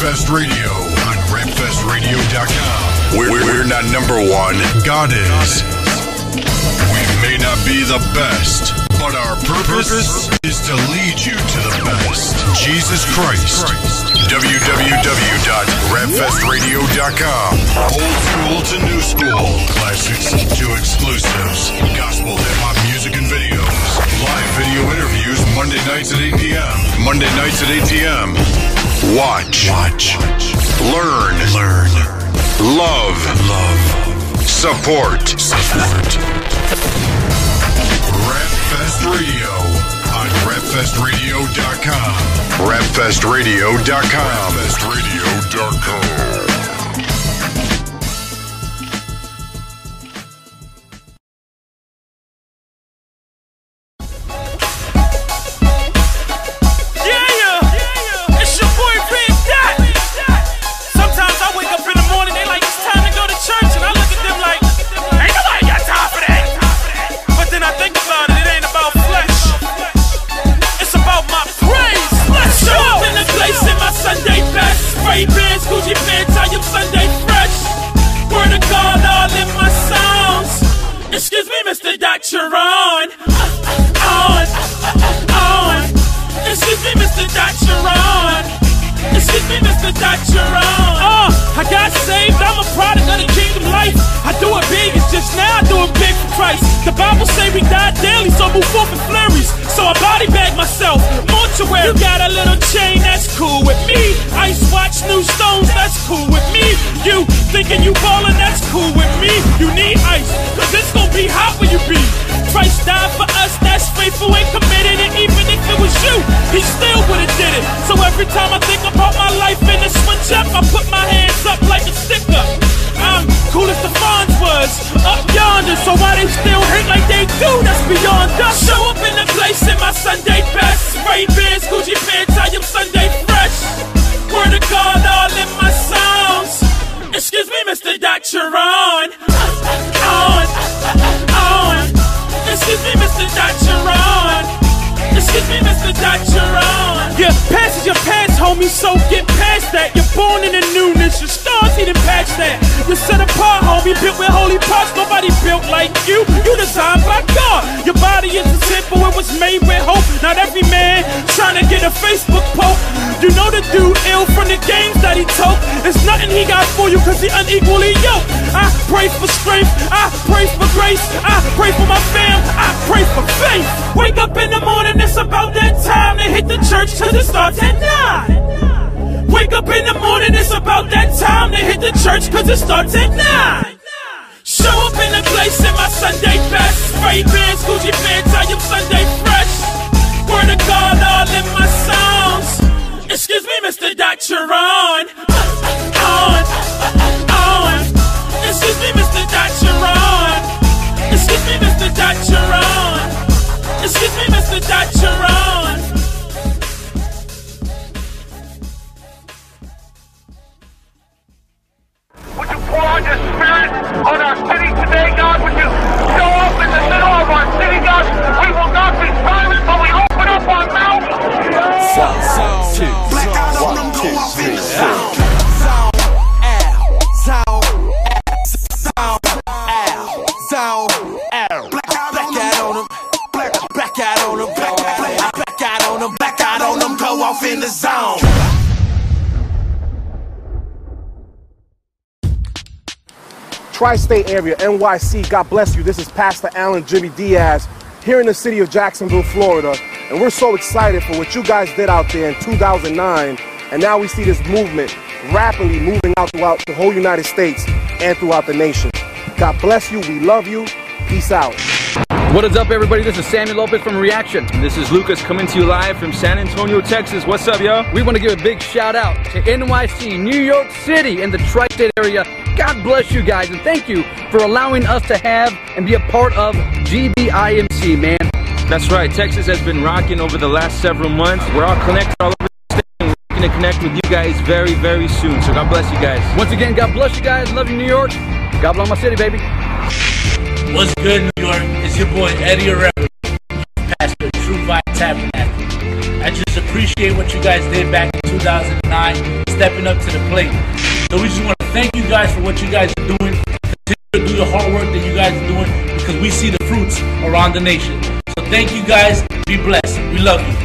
Rapfest Radio on rapfestradio.com. We're, we're not number one. God is. We may not be the best, but our purpose is to lead you to the best. Jesus Christ. www.rapfestradio.com. Old school to new school. Classics to exclusives. Gospel hip hop music and videos. Live video interviews Monday nights at 8 p.m. Monday nights at 8 p.m. Watch. Watch. Learn. Learn. Love. Love. Support. Support. Rapfest Radio on rapfestradio.com. Rapfestradio.com. Rapfestradio.com. every time I think about my life in a switch up, I put my hands up like a sticker. I'm cool as the Fonz was up yonder. So why they still hate like they do? That's beyond us. Show up Not every man trying to get a Facebook poke. You know the dude ill from the games that he took. It's nothing he got for you, cause he unequally yoked. I pray for strength, I pray for grace, I pray for my fam, I pray for faith. Wake up in the morning, it's about that time to hit the church, cause it starts at nine. Wake up in the morning, it's about that time to hit the church, cause it starts at nine. Show up in the place in my Sunday best. Spray bands, Gucci pants, I am Sunday fresh. God all in my sounds. Excuse me, Mr. Dacheron. On, Tri-State area, NYC. God bless you. This is Pastor Allen Jimmy Diaz here in the city of Jacksonville, Florida. And we're so excited for what you guys did out there in 2009. And now we see this movement rapidly moving out throughout the whole United States and throughout the nation. God bless you. We love you. Peace out. What is up, everybody? This is Samuel Lopez from Reaction. This is Lucas coming to you live from San Antonio, Texas. What's up, yo? We want to give a big shout out to NYC, New York City, and the tri state area. God bless you guys, and thank you for allowing us to have and be a part of GBIMC, man. That's right. Texas has been rocking over the last several months. We're all connected all over the state. and We're looking to connect with you guys very, very soon. So God bless you guys. Once again, God bless you guys. Love you, New York. God bless my city, baby. What's good, New York? It's your boy Eddie Arreo, pastor of True Vibe Tabernacle. I just appreciate what you guys did back in 2009, stepping up to the plate. So we just want to thank you guys for what you guys are doing. Continue to do the hard work that you guys are doing because we see the fruits around the nation. So thank you guys. Be blessed. We love you.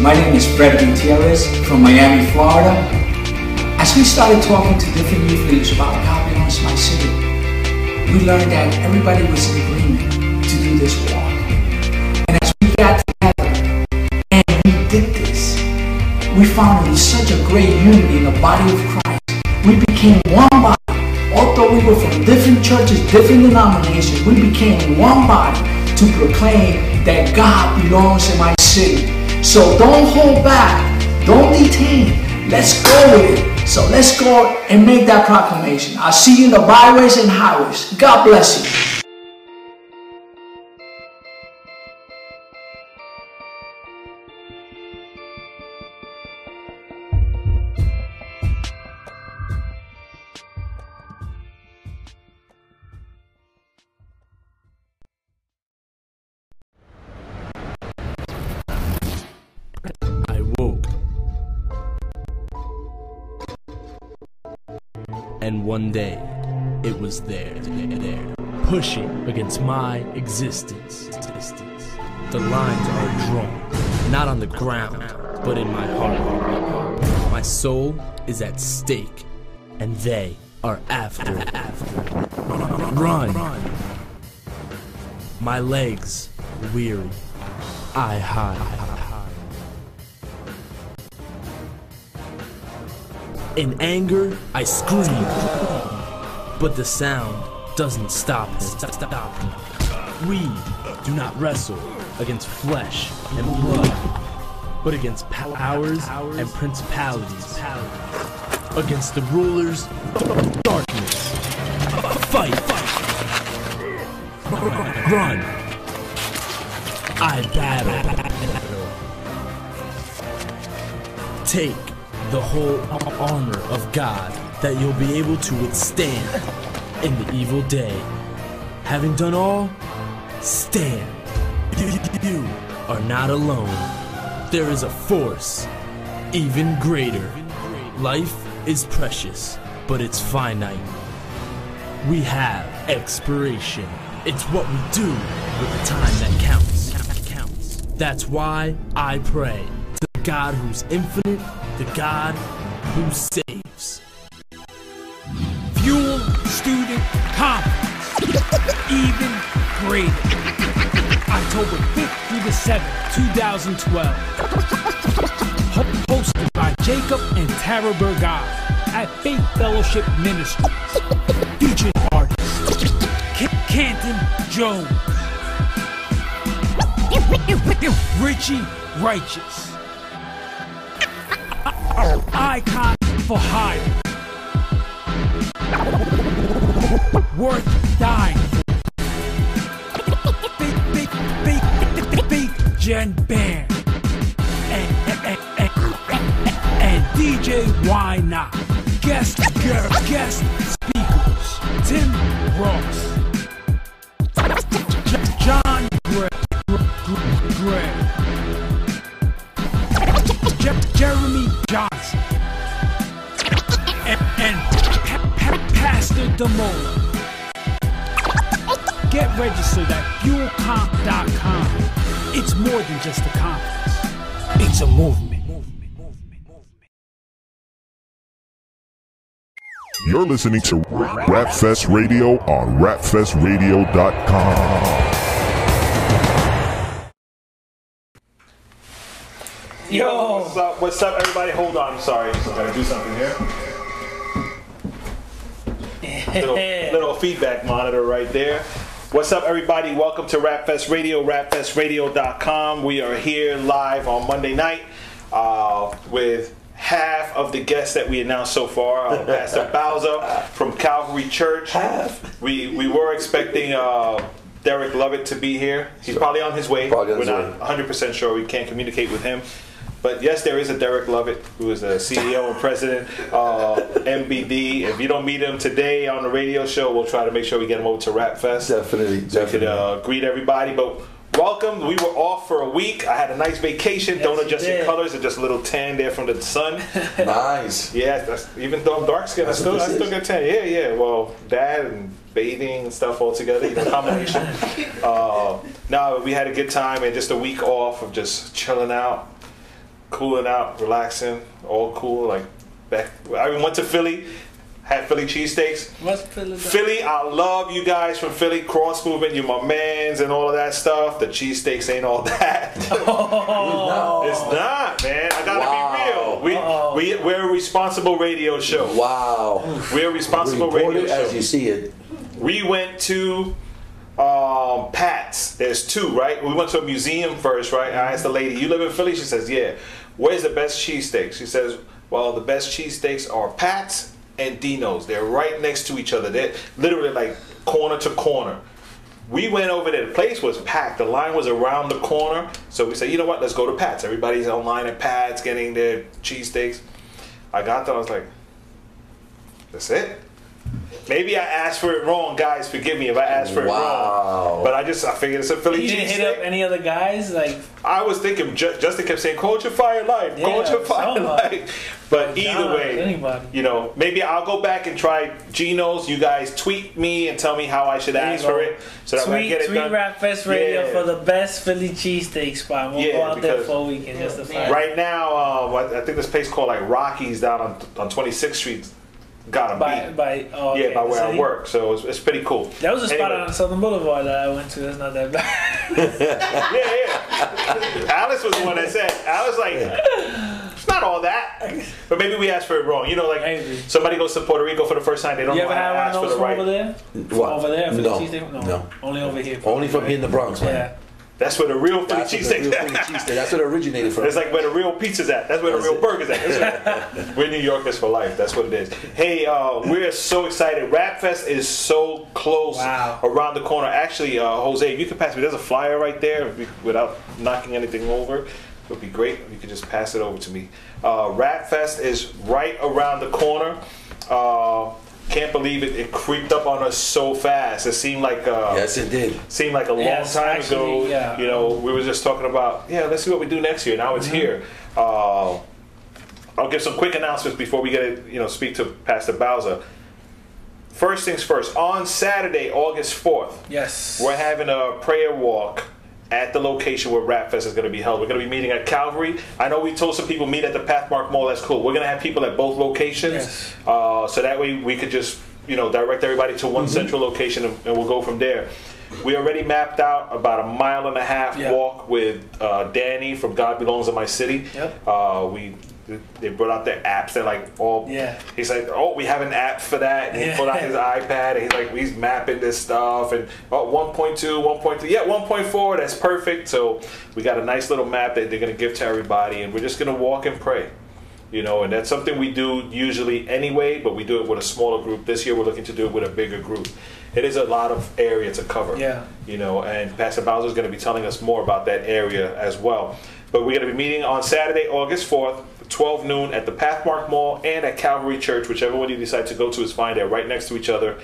My name is Fred Gutierrez from Miami, Florida. As we started talking to different youth leaders about God belongs my city, we learned that everybody was in agreement to do this walk. And as we got together and we did this, we found there was such a great unity in the body of Christ. We became one body. Although we were from different churches, different denominations, we became one body to proclaim that God belongs in my city. So don't hold back. Don't detain. Let's go with it. So let's go and make that proclamation. I'll see you in the byways and highways. God bless you. One day, it was there, there, pushing against my existence. The lines are drawn, not on the ground, but in my heart. My soul is at stake, and they are after it. Run! My legs weary. I hide. In anger, I scream, but the sound doesn't stop me. We do not wrestle against flesh and blood, but against powers and principalities, against the rulers of darkness. Fight! Run! I battle. Take the whole armor of God that you'll be able to withstand in the evil day. Having done all, stand. You are not alone. There is a force even greater. Life is precious, but it's finite. We have expiration. It's what we do with the time that counts. That's why I pray to the God who's infinite, the God who saves. Fuel Student Conference. Even greater. October 5th through the 7th, 2012. Ho- Hosted by Jacob and Tara Burgaz at Faith Fellowship Ministries. Featuring artists Ca- Canton Jones. Richie Righteous. Icon for hire. Worth dying. Big, big, big, big, Jen Band. And, and, and, and, DJ Why Not. Guest, guest, guest speakers. Tim Ross. Pastor Demola. Get registered at fuelcomp.com. It's more than just a conference. It's a movement. You're listening to Rapfest Radio on rapfestradio.com. Yo, what's up? What's up, everybody? Hold on, I'm sorry. Just gotta do something here. Little, little feedback monitor right there. What's up, everybody? Welcome to Rapfest Radio, rapfestradio.com. We are here live on Monday night uh, with half of the guests that we announced so far. Uh, Pastor Bowser from Calvary Church. We we were expecting uh, Derek Lovett to be here. He's probably on his way. On We're his not 100% sure. We can't communicate with him. But yes, there is a Derek Lovett who is the CEO and president of MBD. If you don't meet him today on the radio show, we'll try to make sure we get him over to Rap Fest. Definitely, So we could uh, greet everybody. But welcome. We were off for a week. I had a nice vacation. Don't you adjust your colors. They're just a little tan there from the sun. nice. Yeah, that's, even though I'm dark skinned, I still, I still get tan. Yeah, yeah. Well, that and bathing and stuff all together, you know, combination. uh, no, we had a good time and just a week off of just chilling out, cooling out, relaxing, all cool. Like back, I went to Philly, had Philly cheesesteaks. What's Philly? Philly, I love you guys from Philly. Cross movement, you my mans and all of that stuff. The cheesesteaks ain't all that. It's not, man. I gotta be real. We, we we're a responsible radio show. Wow. We're a responsible Report radio it show. as you see it. We went to um, Pat's. There's two, right? We went to a museum first, right? And I asked the lady, "You live in Philly?" She says, "Yeah." Where's the best cheesesteaks? She says, "Well, the best cheesesteaks are Pat's and Geno's. They're right next to each other. They're literally like corner to corner." We went over there. The place was packed. The line was around the corner. So we said, you know what? Let's go to Pat's. Everybody's online at Pat's getting their cheesesteaks. I got there. I was like, that's it. Maybe I asked for it wrong, guys. Forgive me if I asked for it wrong. But I just I figured it's a Philly You didn't hit cheesesteak. up any other guys like I was thinking Ju- Justin kept saying culture fire life, Yeah, culture fire somebody. life. But either way, anybody. you know, maybe I'll go back and try Geno's. You guys tweet me and tell me how I should There ask for it so that when I Tweet, get it tweet done. Rap Fest Radio Yeah. for the best Philly cheesesteak spot. We'll Yeah, go out there because- for a weekend just to find Right now, um, I, I think this place called like Rockies down on on 26th Street got a by beat. by oh, okay, yeah, by the where I city. work. So it's, it's pretty cool. That was a spot Anyway. on Southern Boulevard that I went to. That's not that bad. Yeah, yeah. Alice was the one that said, Alice like, it's not all that. But maybe we asked for it wrong. You know, like somebody goes to Puerto Rico for the first time, they don't you know ever how had to one ask of for those the right. over there? What? Over there for No. the? No. No. Only over here. Only from here in the Bronx, man. Yeah. That's where the real Philly That's where the real Philly cheesesteak. That's where it originated from. It's like where the real pizza's at. That's where the real burger's at. What- we're New Yorkers for life. That's what it is. Hey, uh, we're so excited. Rap Fest is so close around the corner. Actually, uh, Jose, if you could pass me. There's a flyer right there we- without knocking anything over. It would be great if you could just pass it over to me. Uh, Rap Fest is right around the corner. Uh, can't believe it. It creeped up on us so fast. It seemed like uh, Yes, it did. Seemed like a long Yes, time actually, ago. yeah. You know, we were just talking about yeah. Let's see what we do next year. Now it's Mm-hmm. here. Uh, I'll give some quick announcements before we get it. You know, speak to Pastor Bowser. First things first. On Saturday, August fourth, Yes. we're having a prayer walk at the location where Rap Fest is going to be held. We're going to be meeting at Calvary. I know we told some people meet at the Pathmark Mall. That's cool. We're going to have people at both locations, uh, so that way we could just you know direct everybody to one central location and, and we'll go from there. We already mapped out about a mile and a half Yeah. walk with uh, Danny from God Belongs in My City. Yep. Uh, we they brought out their apps. They're like all. Yeah. He's like, oh, we have an app for that. And he Yeah. pulled out his iPad and he's like, he's mapping this stuff and oh, 1.2, 1.3, yeah, 1.4. That's perfect. So we got a nice little map that they're gonna give to everybody, and we're just gonna walk and pray. You know, and that's something we do usually anyway, but we do it with a smaller group. This year, we're looking to do it with a bigger group. It is a lot of area to cover. Yeah. You know, and Pastor Bowser is going to be telling us more about that area as well. But we're going to be meeting on Saturday, August 4th, 12 noon at the Pathmark Mall and at Calvary Church, whichever one you decide to go to is fine. They're right next to each other.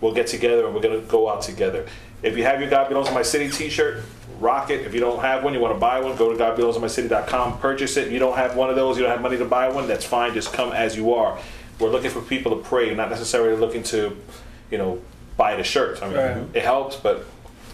We'll get together and we're going to go out together. If you have your God Belongs in My City t-shirt, rock it. If you don't have one, you want to buy one, go to godbelongsinmycity.com, purchase it. If you don't have one of those, you don't have money to buy one, that's fine. Just come as you are. We're looking for people to pray, not necessarily looking to, you know, buy the shirt. I mean, Right. it helps, but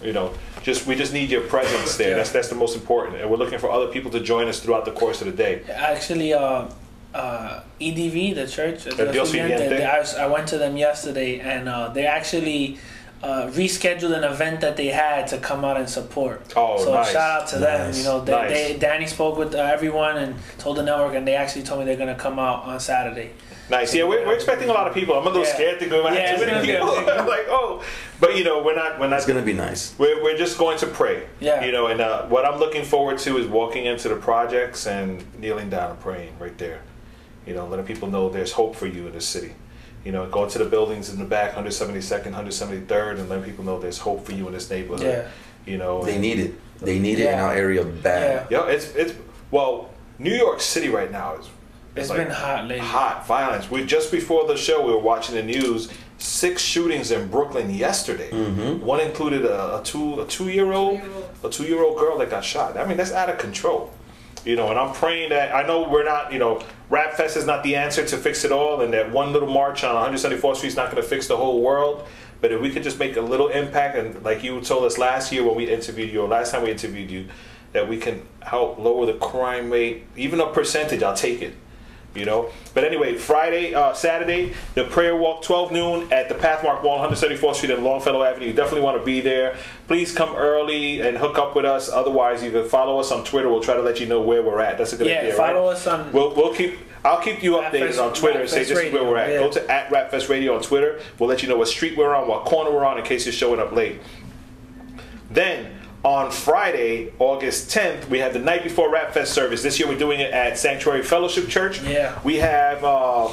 you know, just we just need your presence there. That's that's the most important. And we're looking for other people to join us throughout the course of the day. Actually, uh, uh, EDV, the church, Dios they- they- I, was- I went to them yesterday, and uh, they actually uh, rescheduled an event that they had to come out and support. Oh, so nice. shout out to them. You know, they, Nice. they Danny spoke with everyone and told the network, and they actually told me they're gonna come out on Saturday. Nice. Yeah, we're, we're expecting a lot of people. I'm a little Yeah. scared to go. I Yeah, too many gonna be a people. I'm like, oh, but you know, we're not. We're not. It's gonna be nice. We're, we're just going to pray. Yeah. You know, and uh, what I'm looking forward to is walking into the projects and kneeling down and praying right there. You know, letting people know there's hope for you in this city. You know, going to the buildings in the back, 172nd, 173rd, and letting people know there's hope for you in this neighborhood. Yeah. You know, They and- need it. They need it in our area bad. Yo, it's it's well, New York City right now is. It's like been hot lately. Hot violence. We just before the show we were watching the news, six shootings in Brooklyn yesterday. Mm-hmm. One included a, a two a two year old a two year old girl that got shot. I mean, that's out of control. You know, and I'm praying that I know we're not. You know, Rap Fest is not the answer to fix it all, and that one little march on 174th Street is not going to fix the whole world. But if we could just make a little impact, and like you told us last year when we interviewed you, or last time we interviewed you, that we can help lower the crime rate, even a percentage, I'll take it. You know, but anyway, Friday, uh, Saturday, the prayer walk, 12 noon at the Pathmark Mall, 174th Street and Longfellow Avenue. You definitely want to be there. Please come early and hook up with us. Otherwise, you can follow us on Twitter. We'll try to let you know where we're at. That's a good Yeah, idea, follow right? us on- We'll, we'll keep. I'll keep you updated Rapfest- on Twitter and say Rapfest this is where we're at. yeah. Go to at Rapfest Radio on Twitter. We'll let you know what street we're on, what corner we're on, in case you're showing up late. Then on Friday, August 10th, we have the night before Rap Fest service. This year we're doing it at Sanctuary Fellowship Church. Yeah. We have uh,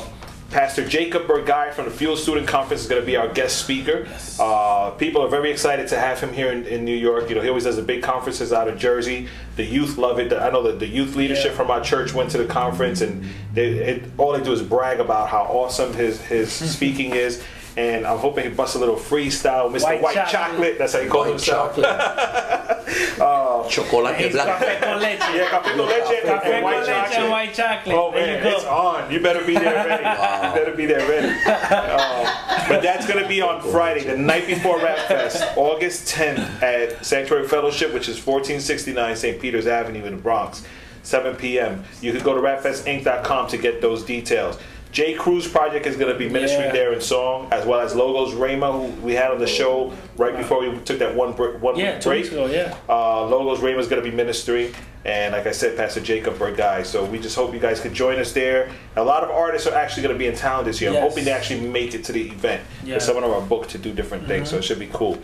Pastor Jacob Bergai from the Fuel Student Conference is going to be our guest speaker. Uh, people are very excited to have him here in, in New York. You know, he always does the big conferences out of Jersey. The youth love it. I know that the youth leadership from our church went to the conference, and they, it, all they do is brag about how awesome his his speaking is. And I'm hoping he busts a little freestyle, Mr. White, White chocolate. chocolate. That's how he calls White himself. uh, Chocolate He's café con leche. yeah, café con leche and, Café and white con leche chocolate. and white chocolate. Oh There man, you go. it's on. You better be there ready. You better be there ready. Uh, but that's going to be on Friday, the night before Rap Fest, August 10th at Sanctuary Fellowship, which is 1469 St. Peter's Avenue in the Bronx, 7 p.m. You can go to rapfestinc.com to get those details. J. Cruz Project is going to be ministering Yeah. there in song, as well as Logos Rama, who we had on the show right before we took that one break. One Yeah, two break. weeks ago, yeah. Uh, Logos Rama is going to be ministering, and like I said, Pastor Jacob Bergai. So we just hope you guys could join us there. A lot of artists are actually going to be in town this year. I'm hoping they actually make it to the event. Yeah. Some of them are booked to do different things, so it should be cool.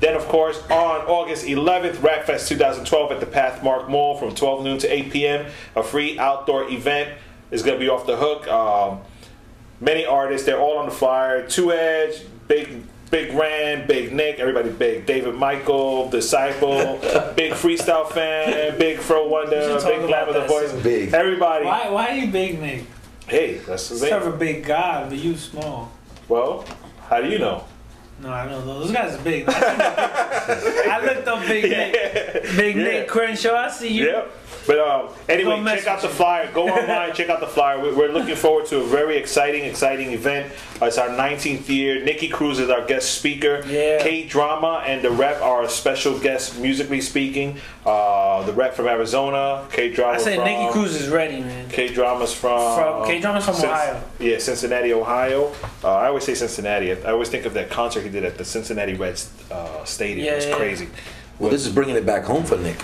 Then, of course, on August 11th, Rapfest 2012 at the Pathmark Mall from 12 noon to 8 p.m. A free outdoor event is going to be off the hook. Um, many artists, they're all on the flyer. Two Edge, Big Big Rand, Big Nick, everybody big. David Michael, Disciple, Big Freestyle Fan, Big Fro We Wonder, Big Glad with about the Voice. Big. Everybody. Why, why are you big, Nick? Hey, that's the Serve thing. a big God, but you small. Well, how do you know? No, I know those guys are big. I looked up Big Nick, Big Yeah. Nick Crenshaw. I see you. Yep. But um, anyway, Don't check out the flyer. Go online, check out the flyer. We- We're looking forward to a very exciting, exciting event. Uh, it's our 19th year. Nicky Cruz is our guest speaker. Yeah. K Drama and the Rep are our special guests, musically speaking. Uh, the Rep from Arizona. K Drama. I say from, Nicky Cruz is ready, man. K Drama's from. From- K-Drama's from Ohio. Yeah, Cincinnati, Ohio. Uh, I always say Cincinnati. I always think of that concert he did at the Cincinnati Reds uh, Stadium. Yeah, it's yeah. crazy. Well, this is bringing it back home for Nick.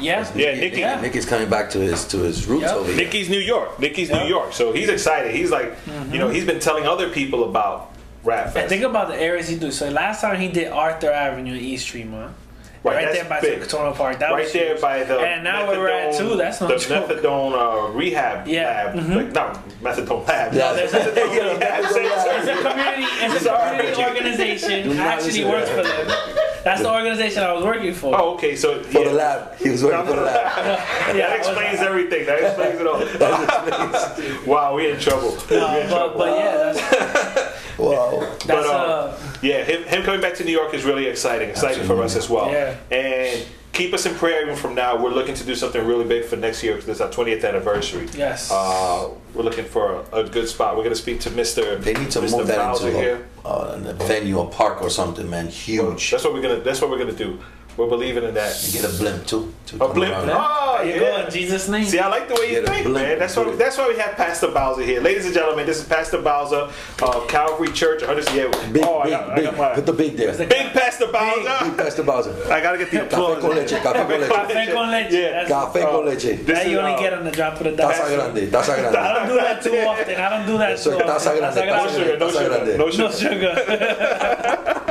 Yeah. Yeah, Nicky. Yeah. Nick is coming back to his to his roots Yep. over here. Nicky's New York. Nicky's Yeah. New York. So he's excited. He's like, you know, mm-hmm. he's been telling other people about Rap And think about the areas he do. So last time he did Arthur Avenue in East Tremont. Right, Right, there by big. Secretarial Park. That right was there huge. by the And now where we're at too, that's no the joke. methadone uh, rehab Yeah. lab. Like, no, methadone lab. Yeah. There's a, Methadone rehab it's a community, it's a community organization. I actually listen to worked for them. That's the organization I was working for. Oh, okay. So For yeah. the lab. He was working for the lab. Yeah, that I was- explains everything. That explains it all. wow, we in trouble. we No, in but, trouble. but yeah, that's, Wow. that's But, uh, uh, Yeah, him, him coming back to New York is really exciting. Exciting for us as well. Yeah. And keep us in prayer even from now. We're looking to do something really big for next year because it's our 20th anniversary. yes. Uh, we're looking for a, a good spot. We're going to speak to Mr. They need to Mr. move that Bowser into here. a, uh, a venue, a park or something, man. Huge. That's what we're gonna. That's what we're gonna do. We're believing in that. You get a blimp too. To A blimp. around. Oh, there you yeah. go in Jesus' name. See, I like the way you Get a think, man. That's why. That's why we have Pastor Bowser here, ladies and gentlemen. This is Pastor Bowser of Calvary Church. 100. Yeah. Big, oh, I big, I got my Put the big there. big Pastor Bowser. Big Pastor Bowser. I gotta get the Café applause. con leche, café con leche. Café con leche. Yeah. That's, Café con Uh, leche. This that is, you only uh, get on the drop of the Taza grande, taza grande. I don't do that too often. I don't do that Eso too often. taza grande, No sugar, no sugar, no No sugar.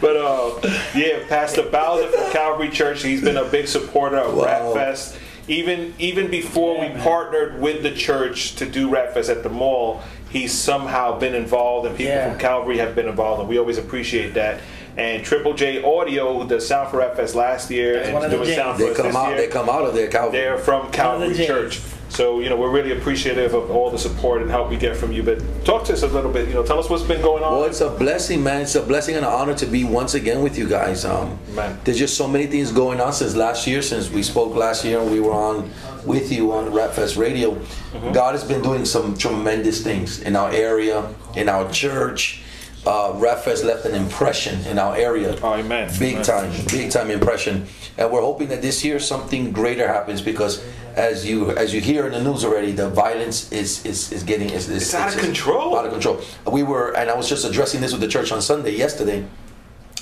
sugar. But uh, yeah, Pastor Bowser from Calvary Church. He's been a big supporter of Wow. Rap Fest. Even even before Yeah, we man. partnered with the church to do Rap Fest at the mall, he's somehow been involved, and people Yeah. from Calvary have been involved, and we always appreciate that. And Triple J Audio, who does sound for Rap Fest last year, That's and one the doing sound for They us come this out. year. They come out of there, Calvin. They're from Calvary J's. Church. So you know, we're really appreciative of all the support and help we get from you. But talk to us a little bit. You know, tell us what's been going on. Well, it's a blessing, man. It's a blessing and an honor to be once again with you guys. Um, Man. There's just so many things going on since last year, since we spoke last year and we were on with you on Rap Fest Radio. Mm-hmm. God has been doing some tremendous things in our area, in our church. Uh, Rap Fest left an impression in our area. Oh, amen. Big Amen. time, big time impression. And we're hoping that this year something greater happens because as you as you hear in the news already, the violence is is, is getting is, is It's out of control. Out of control. We were and I was just addressing this with the church on Sunday yesterday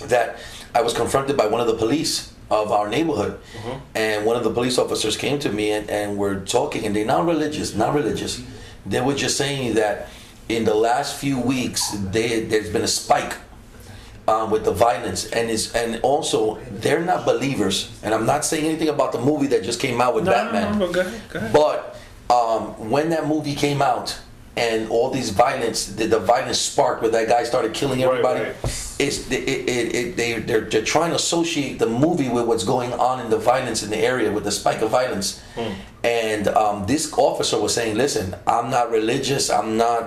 that I was confronted by one of the police of our neighborhood Mm-hmm. and one of the police officers came to me and, and we're talking and they're not religious not religious they were just saying that in the last few weeks they, there's been a spike um, with the violence and is and also they're not believers and i'm not saying anything about the movie that just came out with No, no, batman no, go ahead, go ahead. but um, when that movie came out and all these violence, the, the violence sparked where that guy started killing everybody, it's it, it, it, they they're, they're trying to associate the movie with what's going on in the violence in the area with the spike of violence. And um, this officer was saying, "Listen, I'm not religious. I'm not.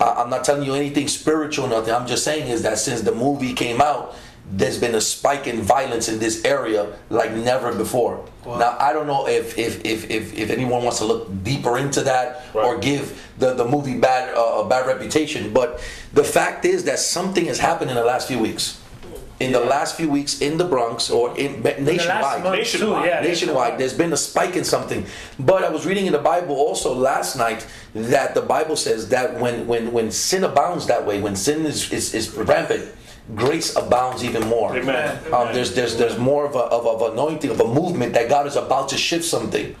I- I'm not telling you anything spiritual. Nothing. I'm just saying is that since the movie came out." There's been a spike in violence in this area like never before. Now I don't know if if, if, if if anyone wants to look deeper into that or give the, the movie bad uh, a bad reputation, but the fact is that something has happened in the last few weeks. In the last few weeks in the Bronx or in nationwide, month too, yeah, nationwide, there's been a spike in something. But I was reading in the Bible also last night that the Bible says that when when when sin abounds that way, when sin is is, is rampant, grace abounds even more. Amen. Um, there's there's there's more of a of, of anointing of a movement that God is about to shift something,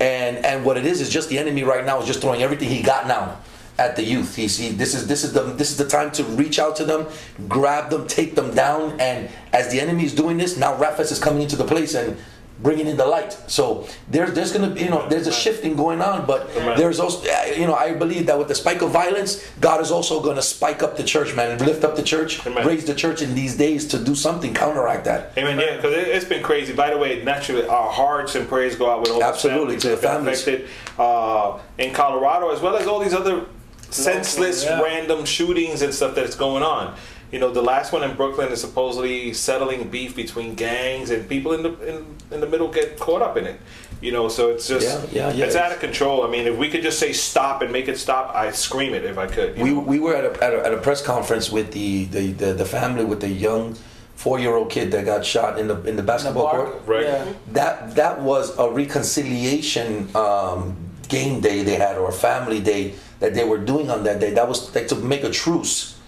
and and what it is is just the enemy right now is just throwing everything he got now at the youth. He he, this is this is the this is the time to reach out to them, grab them, take them down, and as the enemy is doing this, now Rapfest is coming into the place and bringing in the light. So there's there's gonna be you know there's a shifting going on, but there's also you know I believe that with the spike of violence, God is also gonna spike up the church, man, and lift up the church, raise the church in these days to do something counteract that. Amen. Yeah, because it, it's been crazy. By the way, naturally, our hearts and prayers go out with all Absolutely, the families to the that have been families. affected uh, in Colorado, as well as all these other senseless, yeah. random shootings and stuff that's going on. You know, the last one in Brooklyn is supposedly settling beef between gangs, and people in the in, in the middle get caught up in it. You know, so it's just Yeah, yeah, yeah. it's out of control. I mean, if we could just say stop and make it stop, I'd scream it if I could. We, know? we were at a, at a, at a press conference with the, the, the, the family with the young four year old kid that got shot in the in the basketball park? court. Right. Yeah. That that was a reconciliation um, game day they had or a family day that they were doing on that day. That was like to make a truce.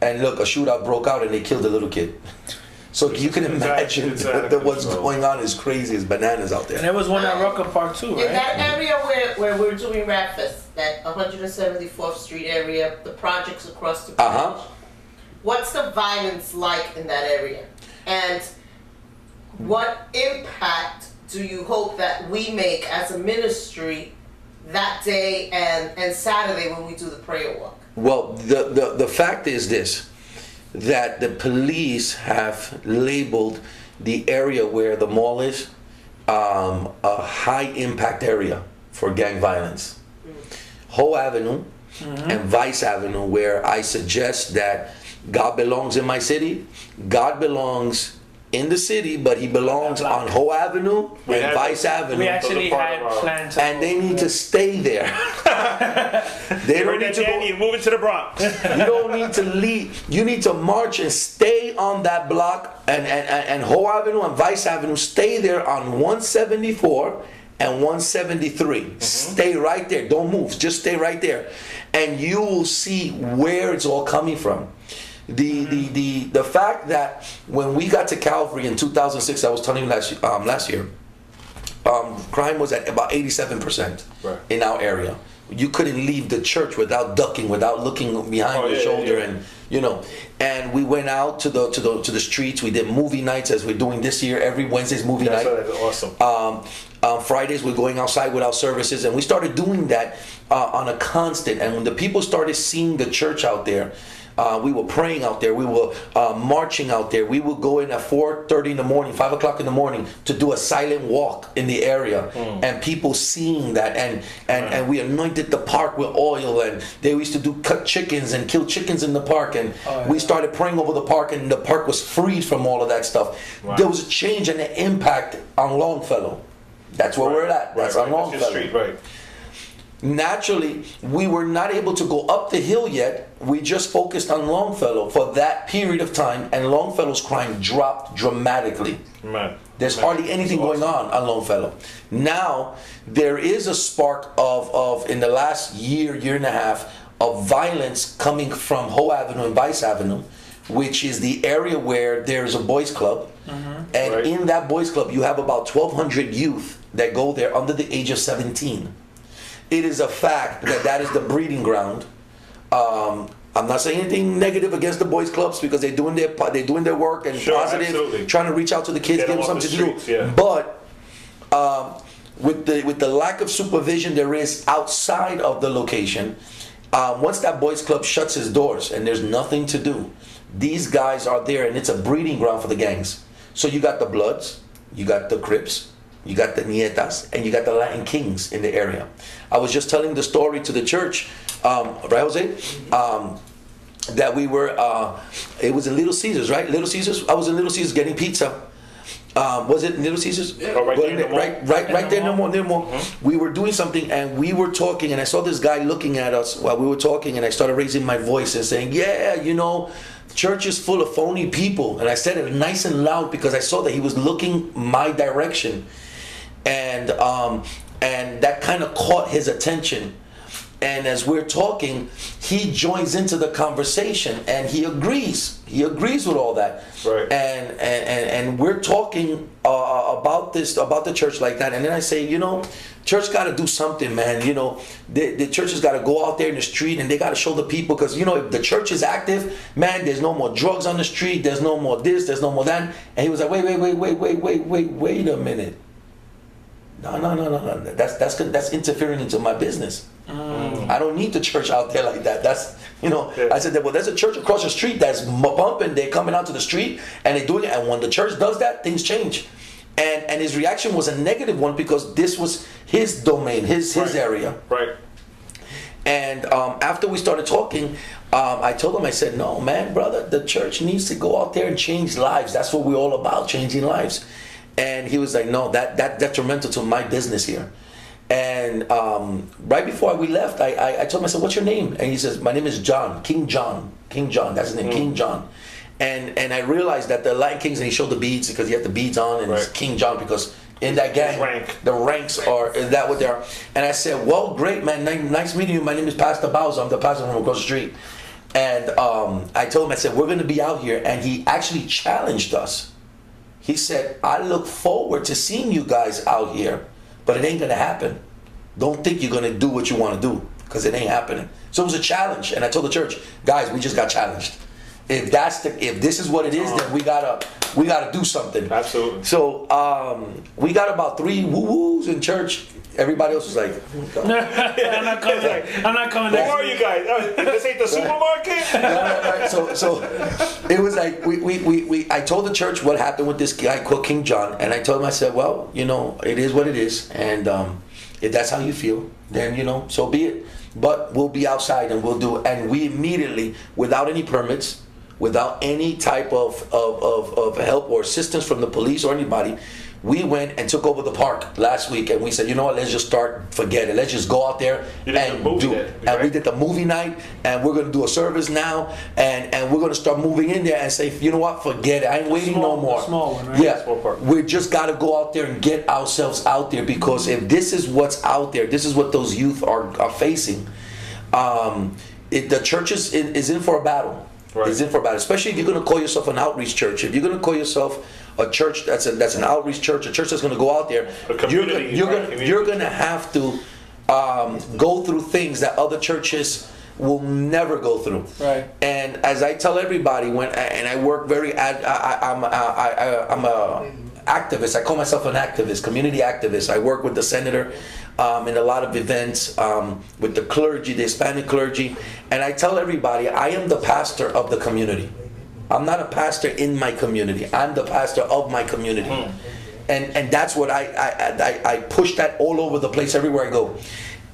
And look, a shootout broke out and they killed a little kid. So you can imagine it's out that what's going on is crazy as bananas out there. And there. there was one at Rucker Park too, right? In that area where, where we're doing Rapfest, that 174th Street area, the projects across the bridge, Uh huh. what's the violence like in that area? And what impact do you hope that we make as a ministry that day and, and Saturday when we do the prayer walk? Well, the, the, the fact is this that the police have labeled the area where the mall is um, a high impact area for gang violence. Hoe Avenue and Vyse Avenue, where I suggest that God belongs in my city, God belongs in the city, but He belongs on Hoe Avenue We and had- Vyse Avenue. We actually had of our- planned and they need to stay there. they You don't need that, to go, Danny? Moving to the Bronx. you don't need to leave. You need to march and stay on that block and, and, and, and Hoe Avenue and Vyse Avenue. Stay there on 174 and 173. Mm-hmm. Stay right there. Don't move. Just stay right there. And you will see where it's all coming from. The, the, the, the fact that when we got to Calvary in 2006, I was telling you last, um, last year, um, crime was at about 87% Right. in our area. You couldn't leave the church without ducking, without looking behind Oh, your yeah, shoulder, yeah. and you know. And we went out to the to the to the streets. We did movie nights as we're doing this year. Every Wednesday's movie That's night. that's awesome. Um, um, Fridays we're going outside with our services, and we started doing that uh, on a constant. And when the people started seeing the church out there, Uh, we were praying out there. We were uh, marching out there. We would go in at 4:30 in the morning, 5 o'clock in the morning, to do a silent walk in the area, and people seeing that, and and and we anointed the park with oil, and they used to do cut chickens and kill chickens in the park, and we started praying over the park, and the park was freed from all of that stuff. There was a change and an impact on Longfellow. That's where we're at. That's on That's your Longfellow street, right? Naturally we were not able to go up the hill yet. We just focused on longfellow for that period of time and longfellow's crime dropped dramatically. Man. there's Man. hardly anything going on on longfellow. Now there is a spark of, of in the last year year and a half of violence coming from Hoe Avenue and Vyse Avenue which is the area where there's a boys club. Mm-hmm. And in that boys club you have about 1200 youth that go there under the age of 17 it is a fact that that is the breeding ground. Um, I'm not saying anything negative against the boys clubs because they're doing their they're doing their work and Sure, positive, absolutely. trying to reach out to the kids, give them something the to do. yeah. But um, with the with the lack of supervision there is outside of the location, um, once that boys club shuts its doors and there's nothing to do, these guys are there and it's a breeding ground for the gangs. So you got the Bloods, you got the Crips, you got the Ñetas, and you got the Latin Kings in the area. I was just telling the story to the church, um, right, Jose? Um, that we were, uh, it was in Little Caesars, right? Little Caesars. I was in Little Caesars getting pizza. Um, was it Little Caesars? Oh, right there in in the there, mall? right, right, right there, no more, no more. Mm-hmm. We were doing something and we were talking, and I saw this guy looking at us while we were talking, and I started raising my voice and saying, "Yeah, you know, church is full of phony people." And I said it nice and loud because I saw that he was looking my direction, and um, and that kind of caught his attention. And as we're talking, he joins into the conversation and he agrees. He agrees with all that. Right. And and, and, and we're talking uh, about this about the church like that. And then I say, you know, church got to do something, man. You know, the, the church has got to go out there in the street and they got to show the people because you know if the church is active, man, there's no more drugs on the street. There's no more this. There's no more that. And he was like, wait, wait, wait, wait, wait, wait, wait, wait a minute. No, no, no, no, no. That's that's that's interfering into my business. I don't need the church out there like that. That's you know. I said that. Well, there's a church across the street that's pumping. They're coming out to the street and they're doing it. And when the church does that, things change. And and his reaction was a negative one because this was his domain, his his area. Right. And um, after we started talking, um, I told him, I said, no, man, brother, the church needs to go out there and change lives. That's what we're all about, changing lives. And he was like, no, that that detrimental to my business here. And um, right before we left, I, I, I told him, I said, what's your name? And he says, my name is John, King John, King John. That's his name, King John. And and I realized that the Latin Kings, and he showed the beads because he had the beads on, and it's King John because in that gang, the ranks are is that what they are. And I said, well, great, man, nice meeting you. My name is Pastor Bowser. I'm the pastor from across the street. And um, I told him, I said, we're going to be out here. And he actually challenged us. He said, I look forward to seeing you guys out here, but it ain't to happen. Don't think you're to do what you want to do because it ain't happening. So it was a challenge. And I told the church, guys, we just got challenged. If that's the if this is what it is, then we gotta we gotta do something. Absolutely. So um, we got about three woo woos in church. Everybody else was like, I'm not coming. I'm not coming. Who are you guys? Oh, this ain't the supermarket. right, so so it was like we, we, we, we I told the church what happened with this guy called King John, and I told him I said, well, you know, it is what it is, and um, if that's how you feel, then you know, so be it. But we'll be outside and we'll do it, and we immediately, without any permits, without any type of of, of, of help or assistance from the police or anybody. We went and took over the park last week, and we said, you know what? Let's just start. Forget it. Let's just go out there and do it. And we did the movie night, and we're gonna do a service now, and and we're gonna start moving in there and say, you know what? Forget it. I ain't waiting no more. small one, right? Yeah, we just got to go out there and get ourselves out there because if this is what's out there, this is what those youth are, are facing. Um, it, the church is in, is in for a battle. Is in for a battle, especially if you're going to call yourself an outreach church. If you're going to call yourself a church that's a, that's an outreach church, a church that's going to go out there, you're gonna, you're right, going you're going to have to um, go through things that other churches will never go through. Right. And as I tell everybody, when and I work very, ad, I, I, I'm I, I, I'm a activist. I call myself an activist, community activist. I work with the senator um, in a lot of events um, with the clergy, the Hispanic clergy, and I tell everybody I am the pastor of the community. I'm not a pastor in my community. I'm the pastor of my community, and and that's what I I, I I push that all over the place everywhere I go.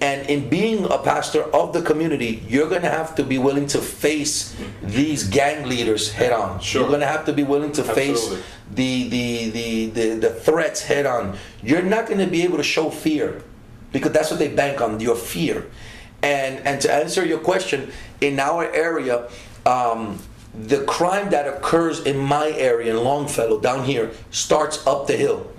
And in being a pastor of the community, you're going to have to be willing to face these gang leaders head on. You're going to have to be willing to face the, the, the, the, the threats head on. You're not going to be able to show fear because that's what they bank on your fear. And, and to answer your question, in our area, um, the crime that occurs in my area in Longfellow down here starts up the hill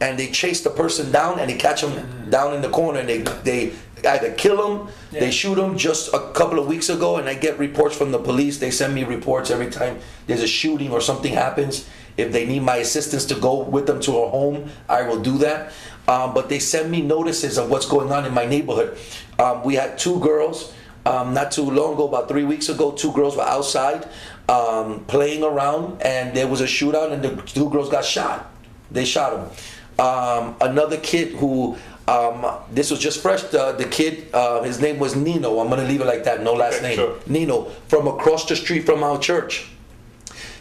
and they chase the person down and they catch them down in the corner and they they either kill them, they shoot them. Just a couple of weeks ago, and I get reports from the police. They send me reports every time there's a shooting or something happens. If they need my assistance to go with them to a home, I will do that. Um, but they send me notices of what's going on in my neighborhood. Um, we had two girls um, not too long ago, about three weeks ago. Two girls were outside um, playing around, and there was a shootout, and the two girls got shot. They shot them. Um, another kid who um, this was just fresh. The, the kid, uh, his name was Nino. I'm gonna leave it like that. No last name. Nino from across the street from our church.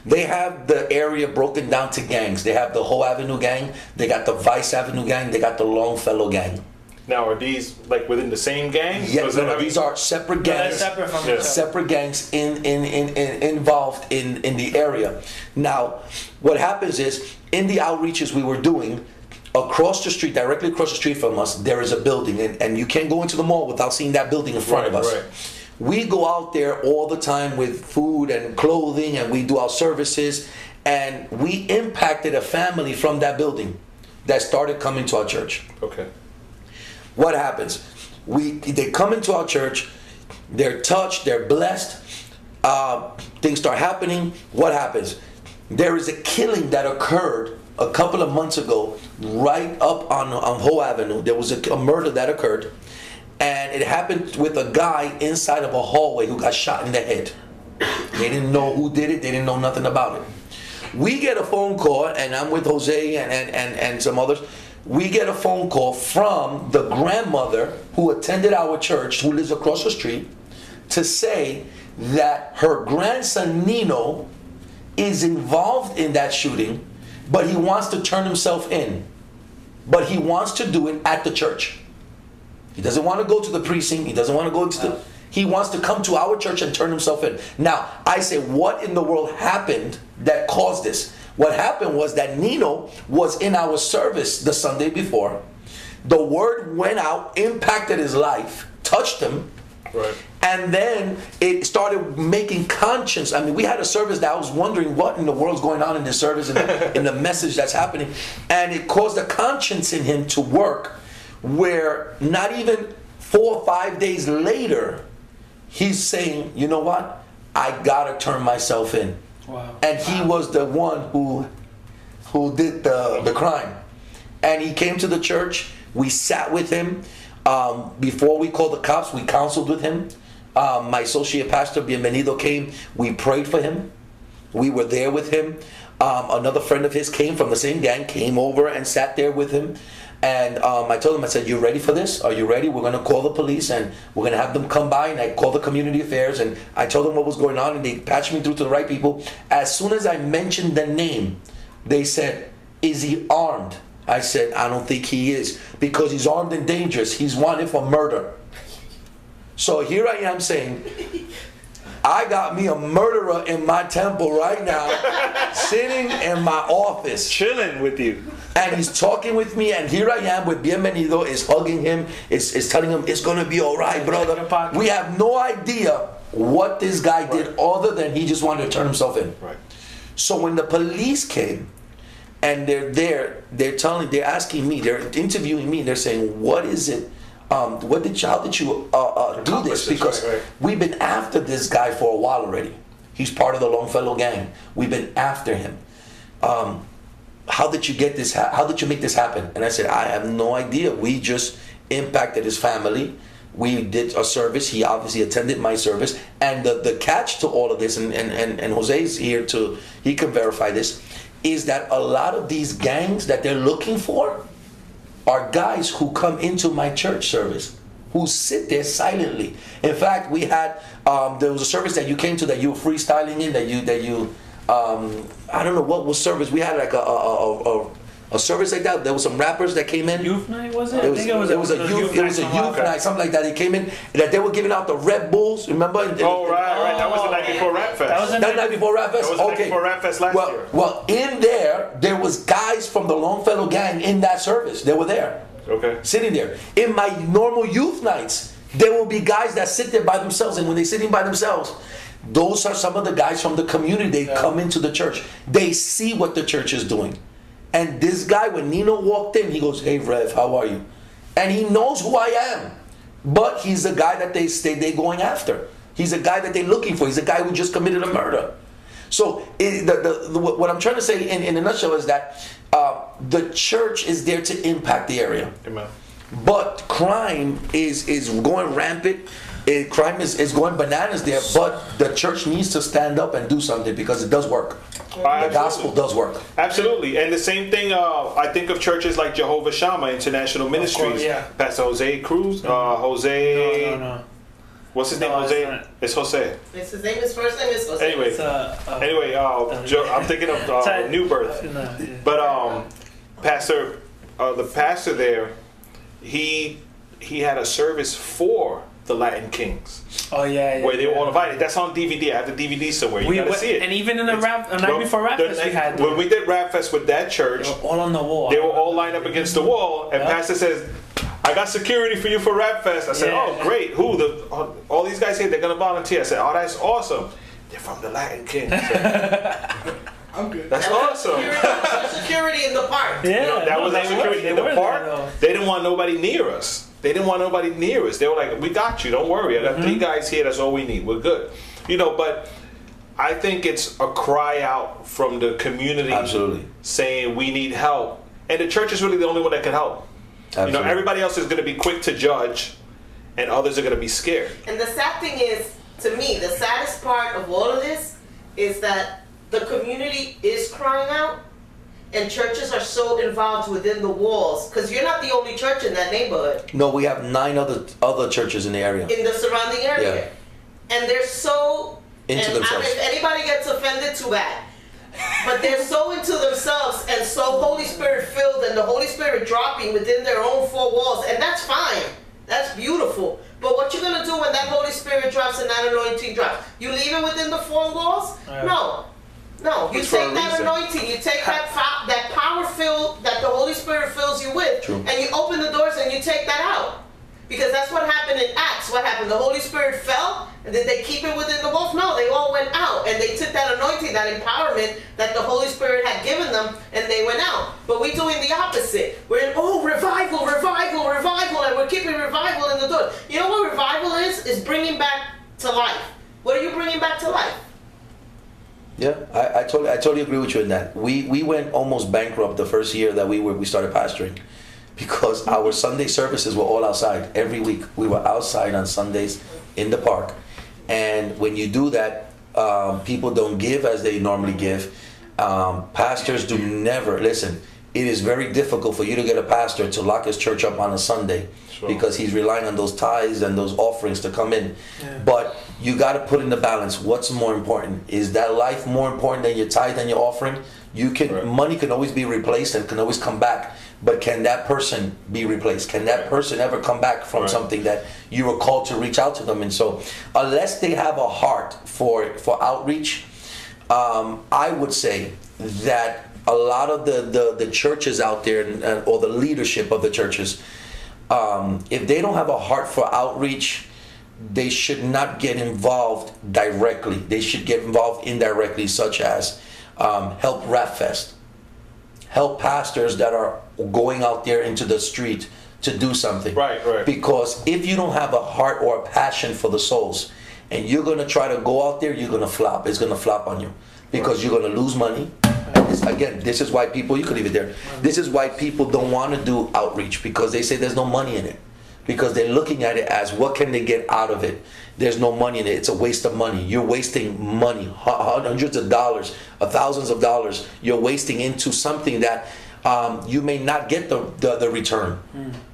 They have the area broken down to gangs. They have the Hoe Avenue gang. They got the Vyse Avenue gang. They got the Longfellow gang. Now, are these like within the same gang? Yeah, Or is no, no, these are separate No, gangs. separate from Yeah. each other. Separate gangs in, in, in, in involved in, in the area. Now, what happens is in the outreaches we were doing, across the street, directly across the street from us, there is a building, and, and you can't go into the mall without seeing that building in front of us. right. We go out there all the time with food and clothing, and we do our services, and we impacted a family from that building that started coming to our church Okay. what happens? We they come into our church, they're touched, they're blessed. Uh, things start happening. What happens? There is a killing that occurred a couple of months ago, right up on on Hoe Avenue. There was a, a murder that occurred, and it happened with a guy inside of a hallway who got shot in the head. They didn't know who did it. They didn't know nothing about it. We get a phone call, and I'm with Jose and, and, and, and some others. We get a phone call from the grandmother who attended our church, who lives across the street, to say that her grandson Nino is involved in that shooting, but he wants to turn himself in. But he wants to do it at the church. He doesn't want to go to the precinct. He doesn't want to go to the. He wants to come to our church and turn himself in. Now, I say, what in the world happened that caused this? What happened was that Nino was in our service the Sunday before. The word went out, impacted his life, touched him, Right. and then it started making conscience. I mean, we had a service that I was wondering what in the world's going on in this service and in the message that's happening. And it caused a conscience in him to work where not even four or five days later, he's saying, you know what? I gotta turn myself in. Wow. And he was the one who who did the, the crime. And he came to the church. We sat with him. Um, before we called the cops, we counseled with him. Um, my associate pastor, Bienvenido, came. We prayed for him. We were there with him. Um, another friend of his came from the same gang, came over and sat there with him. And um, I told him, I said, You ready for this? Are you ready? We're going to call the police and we're going to have them come by. And I called the community affairs and I told them what was going on and they patched me through to the right people. As soon as I mentioned the name, they said, Is he armed? I said, I don't think he is because he's armed and dangerous. He's wanted for murder. So here I am saying, I got me a murderer in my temple right now, sitting in my office, chilling with you, and he's talking with me. And here I am with Bienvenido, is hugging him, is, is telling him it's gonna be all right, brother. We have no idea what this guy did, other than he just wanted to turn himself in. Right. So when the police came, and they're there, they're telling, they're asking me, they're interviewing me, they're saying, what is it? Um, what did you, how did you uh, uh, do this? Because we've been after this guy for a while already. He's part of the Longfellow gang. We've been after him. Um, how did you get this? Ha- how did you make this happen? And I said, I have no idea. We just impacted his family. We did a service. He obviously attended my service. And the, the catch to all of this, and, and, and, and Jose's here to, he can verify this, is that a lot of these gangs that they're looking for are guys who come into my church service who sit there silently. In fact, we had um, there was a service that you came to that you were freestyling in that you that you um, I don't know what was service. We had like a a, a, a, a service like that. There was some rappers that came in. Youth night was it? It I was, think it was, a youth, it was a night youth somewhere. night, something like that. They came in that they were giving out the Red Bulls. Remember? Oh, right, right. That was the night oh, before Rap Fest. That was the That night before Rap Fest. That was the night before Rap Fest last well, year. well, in there, there was guys from the Longfellow gang in that service. They were there, Okay. sitting there. In my normal youth nights, there will be guys that sit there by themselves, and when they're sitting by themselves, those are some of the guys from the community. They come into the church. They see what the church is doing. And this guy, when Nino walked in, he goes, "Hey, Rev, how are you?" And he knows who I am, but he's the guy that they stay they going after. He's a guy that they're looking for. He's a guy who just committed a murder. So it, the, the, the, what I'm trying to say in, in a nutshell is that uh, the church is there to impact the area. Amen. But crime is is going rampant. It, crime is, is going bananas there. But the church needs to stand up and do something because it does work. The gospel does work. Absolutely, and the same thing. Uh, I think of churches like Jehovah Shammah International Ministries. yeah. Pastor Jose Cruz, uh, Jose. No, no, no. What's his name? No, it's Jose. not. It's Jose. It's his name. His first name is Jose. Anyway, It's, uh, uh, anyway, uh, Jo- I'm thinking of uh, New Birth, No, yeah. but um, Pastor, uh, the pastor there, he he had a service for the Latin Kings Oh yeah, yeah. where they were all invited. That's on DVD. I have the DVD somewhere. You We gotta went- see it. and even in the rap- the night well, before Rap the Fest, we had- when we did Rap Fest with that church. all on the wall. They were all lined up against the wall, and Yeah. Pastor says, "I got security for you for Rap Fest." I said, Yeah. "Oh, great! Who? The all- all these guys here? They're gonna volunteer." I said, "Oh, that's awesome. They're from the Latin King." I said, I'm good. That's awesome. Security, security in the park. You know, that no, was they our security they in the park. there. They didn't want nobody near us. They didn't want nobody near us. They were like, "We got you. Don't worry. I got Mm-hmm. three guys here. That's all we need. We're good." You know, but I think it's a cry out from the community, Absolutely. saying we need help, and the church is really the only one that can help. You know, everybody else is going to be quick to judge, and others are going to be scared. And the sad thing is, to me, the saddest part of all of this is that the community is crying out, and churches are so involved within the walls. Because you're not the only church in that neighborhood, No, we have nine other other churches in the area. in the surrounding area, Yeah. and they're so. Into and themselves. I, if anybody gets offended, too bad. But they're so into themselves and so Holy Spirit filled, and the Holy Spirit dropping within their own four walls, and that's fine. That's beautiful. But what you're gonna do when that Holy Spirit drops and that anointing drops? You leave it within the four walls? Yeah. No. No, you It's take that reason. anointing, you take that fa- that power fill that the Holy Spirit fills you with, True. and you open the doors and you take that out. Because that's what happened in Acts. What happened? The Holy Spirit fell, and did they keep it within the walls? No, they all went out, and they took that anointing, that empowerment that the Holy Spirit had given them, and they went out. But we're doing the opposite. We're in, oh, revival, revival, revival, and we're keeping revival in the door. You know what revival is? Is bringing back to life. What are you bringing back to life? Yeah, I, I totally I totally agree with you in that. We we went almost bankrupt the first year that we were we started pastoring because our Sunday services were all outside every week. We were outside on Sundays in the park, and when you do that, um, people don't give as they normally give. Um, pastors do never listen. It is very difficult for you to get a pastor to lock his church up on a Sunday because he's relying on those tithes and those offerings to come in. But you got to put in the balance. What's more important? Is that life more important than your tithe and your offering? You can money can always be replaced and can always come back. But can that person be replaced? Can that person ever come back from Right. something that you were called to reach out to them? And so, unless they have a heart for for outreach, um, I would say that a lot of the the, the churches out there and, or the leadership of the churches, um, if they don't have a heart for outreach, they should not get involved directly. They should get involved indirectly, such as um, help Rap Fest, help pastors that are going out there into the street to do something. Right, right. Because if you don't have a heart or a passion for the souls, and you're gonna try to go out there, you're gonna flop. It's gonna flop on you because you're gonna lose money. This, again, this is why people. You could leave it there. This is why people don't want to do outreach because they say there's no money in it because they're looking at it as what can they get out of it. There's no money in it. It's a waste of money. You're wasting money, hundreds of dollars, uh, thousands of dollars. You're wasting into something that um, you may not get the the, the return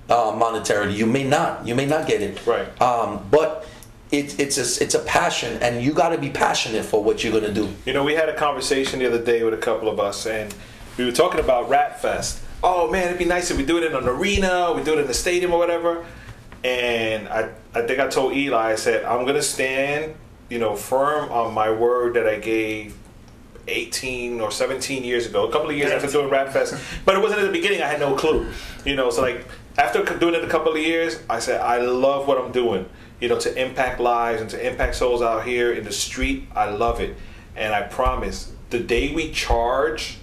uh, monetarily. You may not. You may not get it. Right. Um, but it's it's a it's a passion, and you got to be passionate for what you're gonna do. You know, we had a conversation the other day with a couple of us, and we were talking about Rap Fest. Oh man, it'd be nice if we do it in an arena, we do it in the stadium or whatever. And I, I think I told Eli, I said, I'm gonna stand, you know, firm on my word that I gave 18 or 17 years ago, a couple of years after doing Rap Fest. But it wasn't at the beginning, I had no clue. You know, so like after doing it a couple of years, I said, I love what I'm doing. You know, to impact lives and to impact souls out here in the street, I love it. And I promise, the day we charge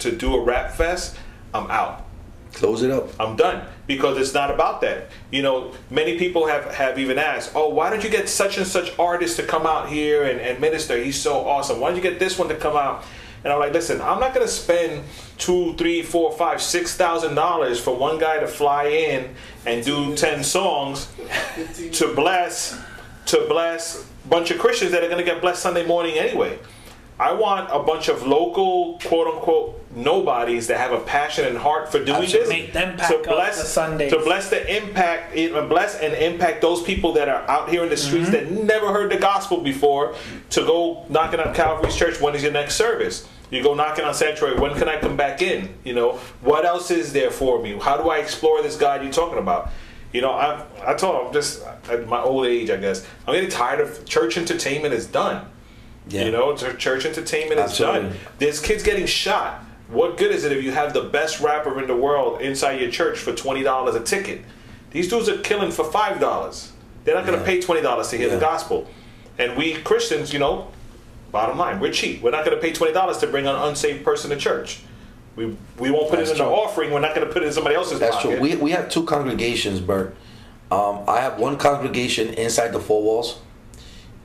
to do a Rap Fest, I'm out. Close it up. I'm done because it's not about that. You know, many people have, have even asked, oh, why don't you get such and such artist to come out here and, and minister? He's so awesome. Why don't you get this one to come out? And I'm like, listen, I'm not gonna spend two, three, four, five, six thousand dollars for one guy to fly in and do ten songs to bless to bless a bunch of Christians that are gonna get blessed Sunday morning anyway. I want a bunch of local, quote unquote, nobodies that have a passion and heart for doing this. Make them to pack up bless the Sundays. to bless the impact, eh, bless and impact those people that are out here in the streets Mm-hmm. that never heard the gospel before. To go knocking on Calvary's Church. When is your next service? You go knocking on Sanctuary. When can I come back in? You know what else is there for me? How do I explore this God you're talking about? You know, I I told him I'm just at my old age, I guess. I'm getting tired of church entertainment is done. You know, church entertainment is Absolutely. done. There's kids getting shot. What good is it if you have the best rapper in the world inside your church for twenty dollars a ticket? These dudes are killing for five dollars. They're not going to pay twenty dollars to hear the gospel. And we Christians, you know, bottom line, we're cheap. We're not going to pay twenty dollars to bring an unsaved person to church. We we won't put That's it in the true. offering. We're not going to put it in somebody else's That's pocket. true. We, we have two congregations, Bert. Um, I have one congregation inside the four walls,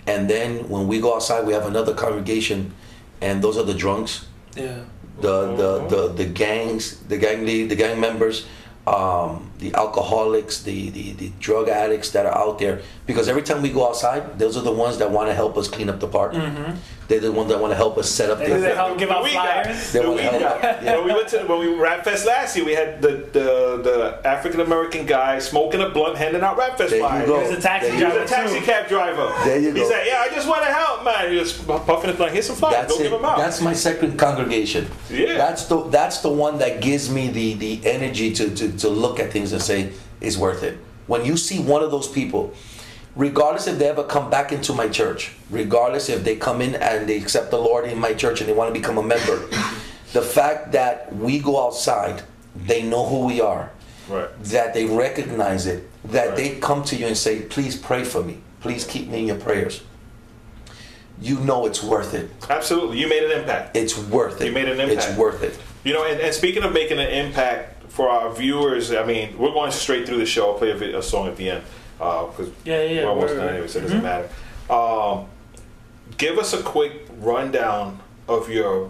and then when we go outside, we have another congregation, and those are the drunks, Yeah. the the the, the gangs, the gang lead, the gang members, um, the alcoholics, the, the the drug addicts that are out there. Because every time we go outside, those are the ones that want to help us clean up the park. Mhm. They're the ones that want to help us set up They- the. they help give out flyers. They wanna help. got- When we went to when we Rap Fest last year, we had the the, the African American guy smoking a blunt, handing out Rap Fest There you flyers. go. He was a taxi He was driver, a taxi cab driver. There you He go. said, "Yeah, I just want to help, man." He was puffing his blunt. Here's some flyers. That's Go give it. them out. That's my second congregation. Yeah. That's the that's the one that gives me the the energy to, to to look at things and say it's worth it. When you see one of those people, regardless if they ever come back into my church, regardless if they come in and they accept the Lord in my church and they want to become a member, the fact that we go outside, they know who we are. Right. That they recognize it, that they come to you and say, "Please pray for me. Please keep me in your prayers." You know it's worth it. Absolutely, you made an impact. It's worth it. You made an impact. It's worth it. You know, and, and speaking of making an impact for our viewers, I mean, we're going straight through the show. I'll play a, a song at the end because Yeah, yeah, yeah. we're almost done anyway, so it doesn't Mhm. matter. Um, give us a quick rundown of your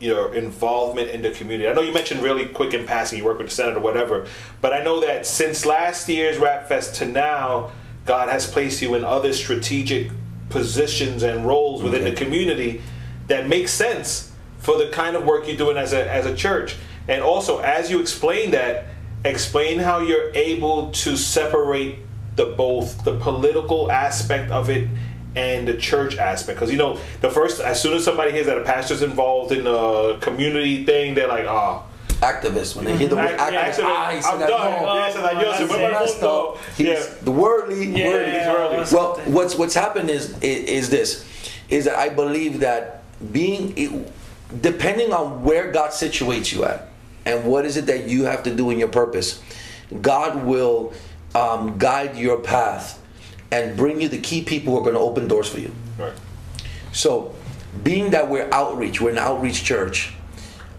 your involvement in the community. I know you mentioned really quick in passing you work with the Senate or whatever, but I know that since last year's Rap Fest to now, God has placed you in other strategic positions and roles within the community that make sense for the kind of work you're doing as a as a church. And also, as you explain that, explain how you're able to separate the both the political aspect of it and the church aspect because you know the first as soon as somebody hears that a pastor's involved in a community thing they're like ah. oh activist when they hear the word Ac- activist activist, ay, I'm se la- done no, yeah, se la dio, se he's fue para el messed mundo. up. He's the worldly, Yeah, worldly. he's worldly. Well, what's what's happened is, is is this, is that I believe that being, depending on where God situates you at, and what is it that you have to do in your purpose, God will um, guide your path and bring you the key people who are going to open doors for you. Right. So, being that we're outreach, we're an outreach church.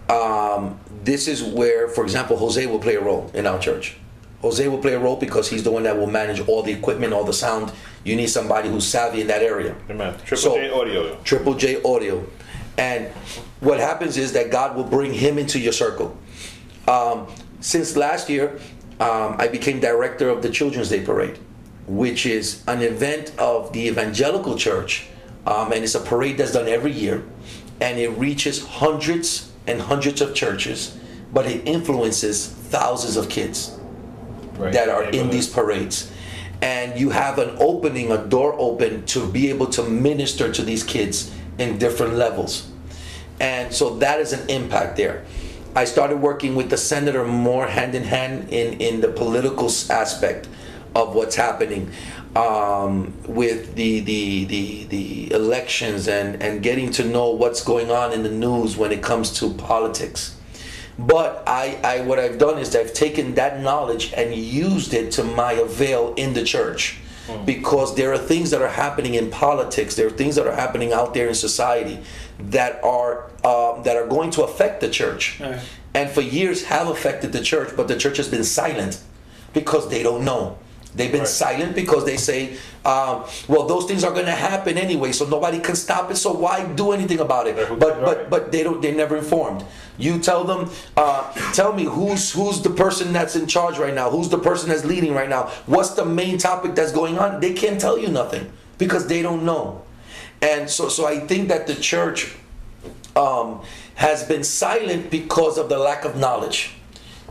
Um, this is where, for example, Jose will play a role in our church. Jose will play a role because he's the one that will manage all the equipment, all the sound. You need somebody who's savvy in that area. Amen. Triple J Audio. Triple J Audio. And what happens is that God will bring him into your circle. Um, since last year, um, I became director of the Children's Day Parade, which is an event of the evangelical church. Um, and it's a parade that's done every year. And it reaches hundreds and hundreds of churches but it influences thousands of kids that are in these parades. And you have an opening, a door open to be able to minister to these kids in different levels. And so that is an impact there. I started working with the senator more hand in hand in, in the political aspect of what's happening um, with the, the, the, the elections and, and getting to know what's going on in the news when it comes to politics. But I, I what I've done is I've taken that knowledge and used it to my avail in the church. Because there are things that are happening in politics, there are things that are happening out there in society that are um, that are going to affect the church, and for years have affected the church. But the church has been silent because they don't know. They've been silent because they say, um, "Well, those things are going to happen anyway, so nobody can stop it. So why do anything about it?" But but but they don't. They're never informed. You tell them, uh, tell me who's who's the person that's in charge right now. Who's the person that's leading right now? What's the main topic that's going on? They can't tell you nothing because they don't know. And so so I think that the church um, has been silent because of the lack of knowledge.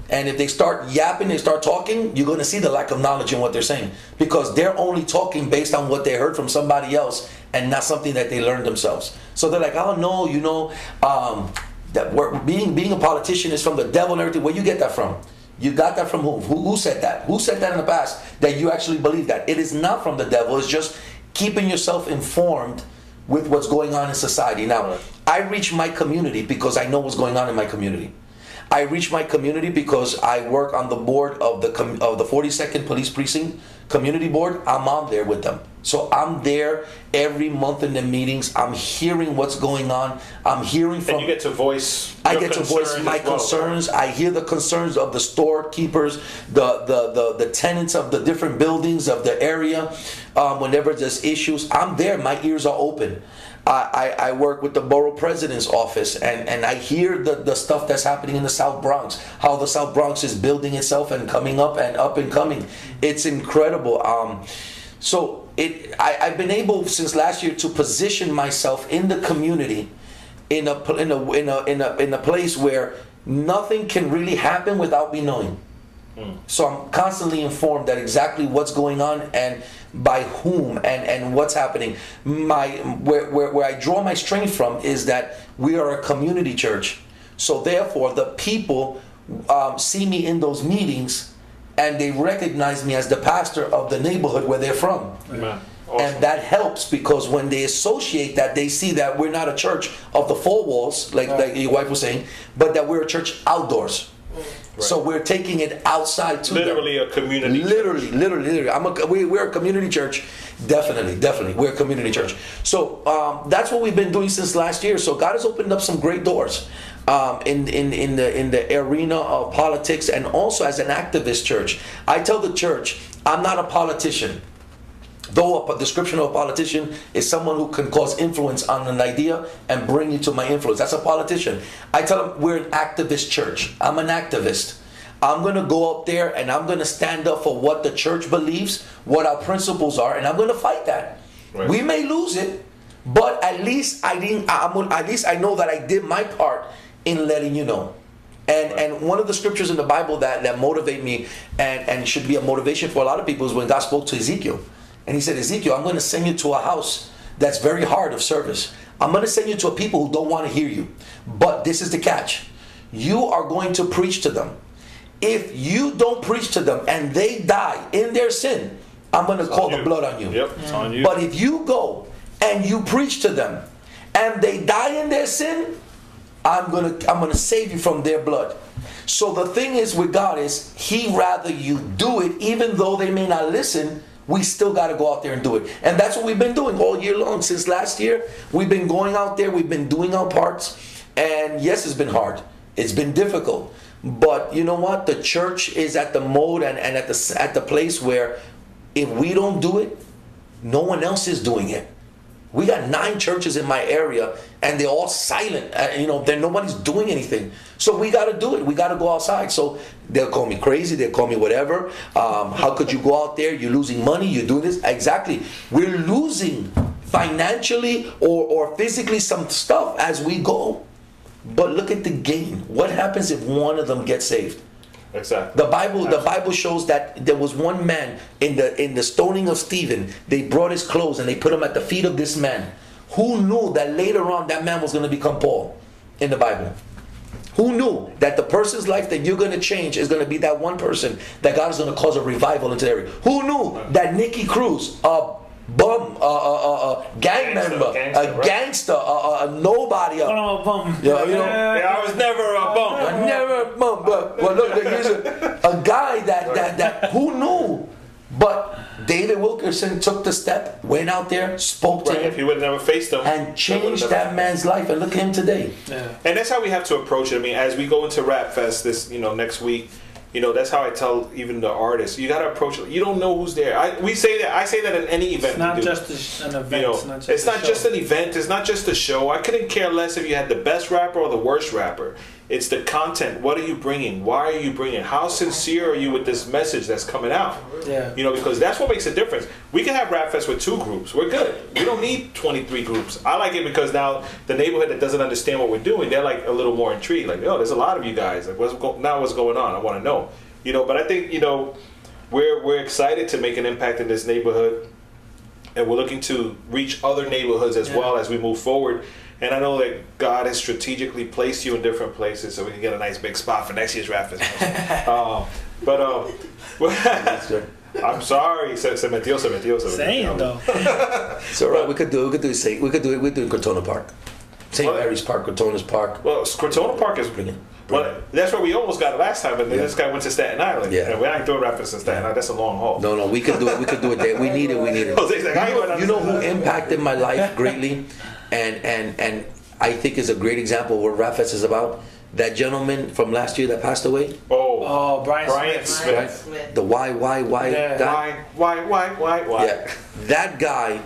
And if they start yapping, they start talking, you're going to see the lack of knowledge in what they're saying because they're only talking based on what they heard from somebody else and not something that they learned themselves. So they're like, "Oh no, you know, um, that we're, being being a politician is from the devil and everything." Where you get that from? You got that from who? Who, who said that? Who said that in the past that you actually believe that? It is not from the devil. It's just keeping yourself informed with what's going on in society. Now, I reach my community because I know what's going on in my community. I reach my community because I work on the board of the com- of the 42nd Police Precinct Community Board. I'm on there with them. So I'm there every month in the meetings. I'm hearing what's going on. I'm hearing from And you get to voice. I get to voice my well. concerns. I hear the concerns of the storekeepers, the the the, the tenants of the different buildings of the area. Um, whenever there's issues, I'm there. My ears are open. I, I, I work with the borough president's office and, and I hear the, the stuff that's happening in the South Bronx, how the South Bronx is building itself and coming up and up and coming. It's incredible. Um, so it I, I've been able since last year to position myself in the community in a in a in a in a, in a place where nothing can really happen without me knowing. So I'm constantly informed that exactly what's going on and by whom and, and what's happening. My where, where, where I draw my strength from is that we are a community church. So therefore the people um, see me in those meetings and they recognize me as the pastor of the neighborhood where they're from. Amen. And that helps because when they associate that, they see that we're not a church of the four walls, like, like your wife was saying, but that we're a church outdoors. So we're taking it outside to them. Literally a community. Literally, literally, literally. I'm a, we, we're a community church. Definitely, definitely. We're a community church. So um, that's what we've been doing since last year. So God has opened up some great doors um, in, in, in, the, in the arena of politics and also as an activist church. I tell the church, I'm not a politician. Though a description of a politician is someone who can cause influence on an idea and bring you to my influence. That's a politician. I tell them we're an activist church. I'm an activist. I'm going to go up there and I'm going to stand up for what the church believes, what our principles are, and I'm going to fight that. We may lose it, but at least I didn't. I'm, at least I know that I did my part in letting you know. And and one of the scriptures in the Bible that, that motivate me and, and should be a motivation for a lot of people is when God spoke to Ezekiel. And he said, Ezekiel, I'm going to send you to a house that's very hard of service. I'm going to send you to a people who don't want to hear you. But this is the catch. You are going to preach to them. If you don't preach to them and they die in their sin, I'm going to call the blood on you. Yep, it's on you. But if you go and you preach to them and they die in their sin, I'm gonna I'm gonna save you from their blood. So the thing is with God is He rather you do it, even though they may not listen. We still got to go out there and do it, and that's what we've been doing all year long since last year. We've been going out there, we've been doing our parts, and yes, it's been hard. It's been difficult, but you know what? The church is at the mode and, and at the at the place where if we don't do it, no one else is doing it. We got nine churches in my area, and they're all silent. Uh, you know, nobody's doing anything. So we got to do it. We got to go outside. So they'll call me crazy. They'll call me whatever. Um, how could you go out there? You're losing money. You're doing this. Exactly. We're losing financially or, or physically some stuff as we go. But look at the gain. What happens if one of them gets saved? Exactly. The Bible, the Bible shows that there was one man in the in the stoning of Stephen. They brought his clothes and they put him at the feet of this man. Who knew that later on that man was going to become Paul in the Bible? Who knew that the person's life that you're going to change is going to be that one person that God is going to cause a revival into the area? Who knew that Nicky Cruz, a bum, a, a, a, a gang Gangster, member, gangster, a right. gangster, a, a, a nobody, a, Oh, bum. Yeah, you know, Yeah, I was never a bum. I never, but, but, but look, here's a, a guy that, that, that, who knew? But David Wilkerson took the step, went out there, spoke to Right, him, if he would have never faced them, and changed that man's life. And look at him today. Yeah. And that's how we have to approach it. I mean, as we go into Rap Fest this, you know, next week, you know, that's how I tell even the artists. You got to approach. You don't know who's there. I, we say that. I say that in any event. It's not just a an event. You know, it's not just, it's not just an event. It's not just a show. I couldn't care less if you had the best rapper or the worst rapper. It's the content. What are you bringing? Why are you bringing? How sincere are you with this message that's coming out? Yeah. You know, because that's what makes a difference. We can have Rap Fest with two groups. We're good. We don't need 23 groups. I like it because now the neighborhood that doesn't understand what we're doing, they're like a little more intrigued. Like, oh, there's a lot of you guys. Like, what's go- now what's going on? I want to know. You know, but I think you know, we're we're excited to make an impact in this neighborhood, and we're looking to reach other neighborhoods as well as we move forward. And I know that God has strategically placed you in different places so we can get a nice big spot for next year's Rap Fest. um, but um, I'm sorry, se, se metió, se metió, se metió. Saying though. So right, we could do, we could do, say, we could do it. We do it in Crotona Park, St. Mary's Park, Crotona's Park. Well, Crotona Park is brilliant. Well, that's where we almost got last time, but then this guy went to Staten Island. Yeah. And we ain't doing Rap Fest in Staten Island. That's a long haul. No, no, we could do it. We could do it there. We need it. We need it. Jose's like, You know, you know who impacted my life greatly, and and and I think is a great example of what Rap Fest is about. That gentleman from last year that passed away. Oh, Oh, Brian, Brian Smith. Smith. The why, why, why Yeah. guy. Why, why, why, why? Yeah, that guy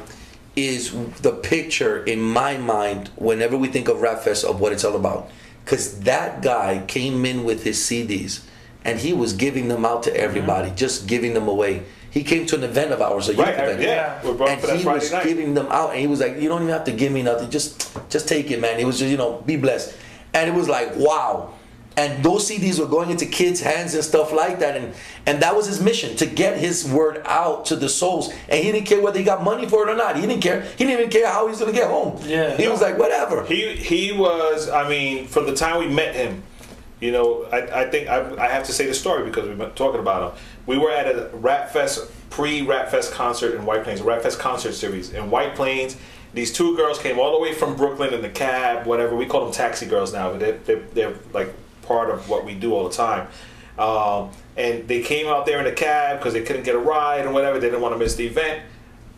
is the picture in my mind whenever we think of Rap Fest of what it's all about. Because that guy came in with his CDs and he was giving them out to everybody, mm-hmm. just giving them away. He came to an event of ours, a youth Right, event, yeah, we're and for that he Friday was night. giving them out, and he was like, "You don't even have to give me nothing. Just, just take it, man." He was just, you know, be blessed. And it was like, wow. And those CDs were going into kids' hands and stuff like that, and and that was his mission to get his word out to the souls. And he didn't care whether he got money for it or not. He didn't care. He didn't even care how he was gonna get home. Yeah. He was like, whatever. He he was. I mean, from the time we met him, you know, I, I think I, I have to say the story because we've been talking about them. We were at a Rap Fest pre Rap Fest concert in White Plains, a Rap Fest concert series in White Plains. These two girls came all the way from Brooklyn in the cab, whatever. We call them taxi girls now, but they're, they're, they're like part of what we do all the time. Um, and they came out there in the cab because they couldn't get a ride and whatever. They didn't want to miss the event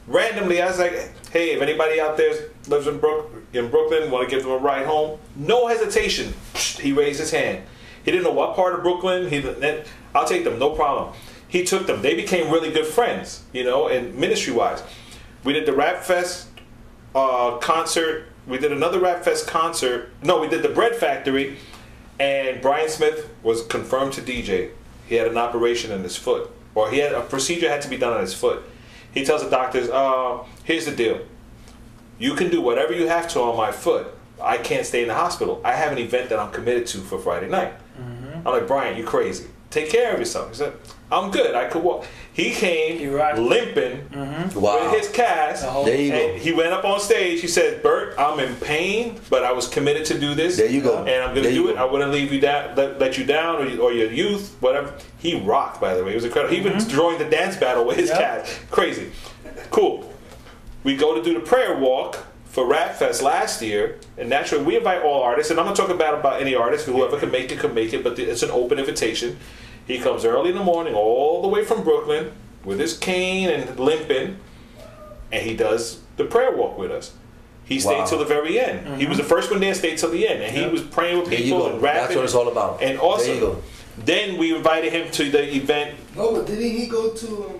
randomly, I was like, "Hey, if anybody out there lives in Brook in Brooklyn, want to give them a ride home?" No hesitation, he raised his hand. He didn't know what part of Brooklyn. He, I'll take them, no problem. He took them. They became really good friends, you know, and ministry wise. We did the Rap Fest uh, concert. We did another Rap Fest concert. No, we did the Bread Factory, and Brian Smith was confirmed to DJ. He had an operation in his foot, or he had a procedure had to be done on his foot. He tells the doctors, uh, "Here's the deal. You can do whatever you have to on my foot. I can't stay in the hospital. I have an event that I'm committed to for Friday night." I'm like, "Brian, you crazy? Take care of yourself." He said, "I'm good. I could walk." He came limping Wow. with his cast. There you go. he went up on stage. He said, "Bert, I'm in pain, but I was committed to do this. There you go. and I'm going to do it. I wouldn't leave you down, let, let you down, or, you- or your youth, whatever." He rocked, by the way. It was incredible. He even joined the dance battle with his cast. Crazy, cool. We go to do the prayer walk for Rap Fest last year, and naturally we invite all artists. And I'm not talking bad about any artist. Whoever can make it can make it, but it's an open invitation. He comes early in the morning, all the way from Brooklyn, with his cane and limping, and he does the prayer walk with us. He stayed Wow. till the very end. He was the first one there, stayed till the end, and he was praying with people and rapping. That's what it's all about. And There you also, go. then we invited him to the event No, but didn't he go to um,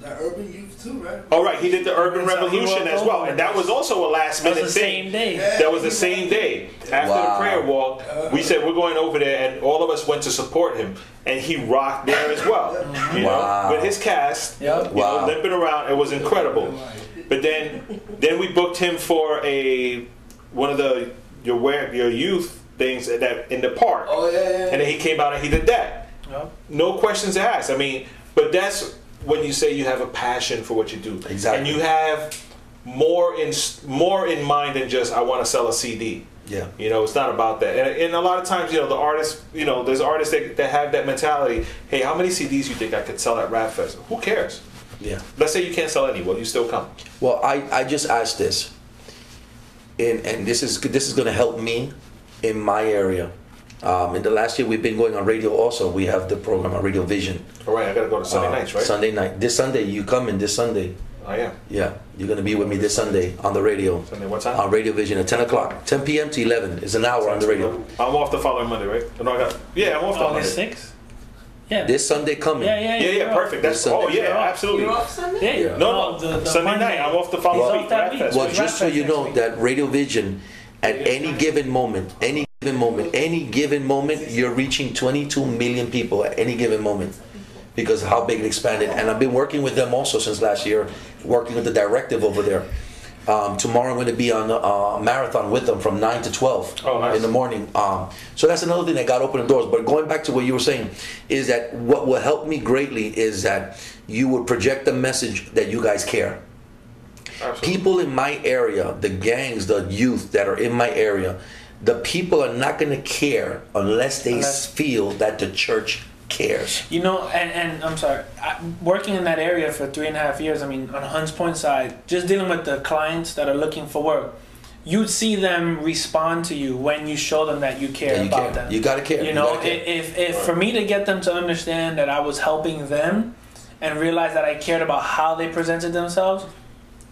the urban youth too, right? Oh right, he did the Urban That's Revolution as well, and that was also a last That was minute the thing. same day. That was the same day after Wow. the prayer walk. We said we're going over there, and all of us went to support him, and he rocked there as well. You Wow. know, with his cast, Yep. you Wow. know, limping around, it was incredible. But then, then we booked him for a one of the your wear your youth things that in the park. Oh yeah, yeah. And then he came out and he did that. Yep. No questions asked. I mean, but that's when you say you have a passion for what you do. Exactly. And you have more in more in mind than just I want to sell a CD. Yeah. You know, it's not about that. And, and a lot of times, you know, the artists, you know, there's artists that, that have that mentality. Hey, how many CDs you think I could sell at Rap Fest? Who cares? Yeah. Let's say you can't sell any. Well, you still come. Well, I, I just asked this, and and this is this is going to help me in my area. Um, in the last year, we've been going on radio. Also, we have the program on Radio Vision. All right, I got to go to Sunday Uh, nights, right? Sunday night. This Sunday, you come in this Sunday. I am. Yeah, you're gonna be with me this Sunday on the radio. Sunday, what time? On Radio Vision at 10 o'clock, 10 p.m. to 11. It's an hour on the radio. I'm off the following Monday, right? No, I got. Yeah, I'm off the August Monday. 6th? Yeah. This Sunday coming. Yeah, yeah, Yeah, yeah, perfect. That's This oh Sunday. yeah, absolutely. You're off Sunday? Yeah. No, no, the, the Sunday Monday. night. I'm off the following He's week. off that Rap week. Fest. Well, just so you know that Radio Vision, at any given moment, any given moment, any given moment, you're reaching 22 million people at any given moment because how big it expanded. And I've been working with them also since last year, working with the directive over there. Um, tomorrow I'm going to be on a uh, marathon with them from 9 to 12 Oh, nice. in the morning. Um, so that's another thing that got open the doors. But going back to what you were saying, is that what will help me greatly is that you would project the message that you guys care people in my area, the gangs, the youth that are in my area, the people are not going to care unless they Unless- feel that the church cares. You know, and, and I'm sorry, I, working in that area for three and a half years, I mean, on Hunts Point side, just dealing with the clients that are looking for work, you'd see them respond to you when you show them that you care Yeah, you about care. them. You gotta care. You You know, gotta care. if, if for me to get them to understand that I was helping them and realize that I cared about how they presented themselves,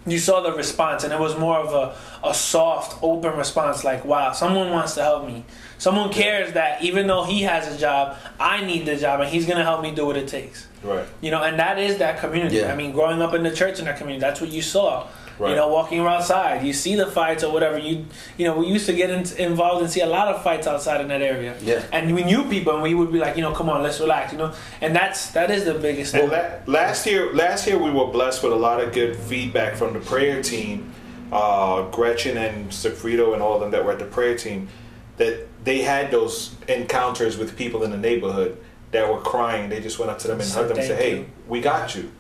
you saw the response and it was more of a, a soft open response like wow someone wants to help me someone cares that even though he has a job i need the job and he's going to help me do what it takes Right. you know and that is that community Yeah. i mean growing up in the church in that community that's what you saw Right. you know walking around outside you see the fights or whatever you you know we used to get in, involved and see a lot of fights outside in that area Yeah. and we knew people and we would be like you know come on let's relax you know and that's that is the biggest And thing la- last year, last year we were blessed with a lot of good feedback from the prayer team, uh, Gretchen and Sifrito and all of them that were at the prayer team, that they had those encounters with people in the neighborhood that were crying. They just went up to them and So hugged them and said, "Hey, you. we got you.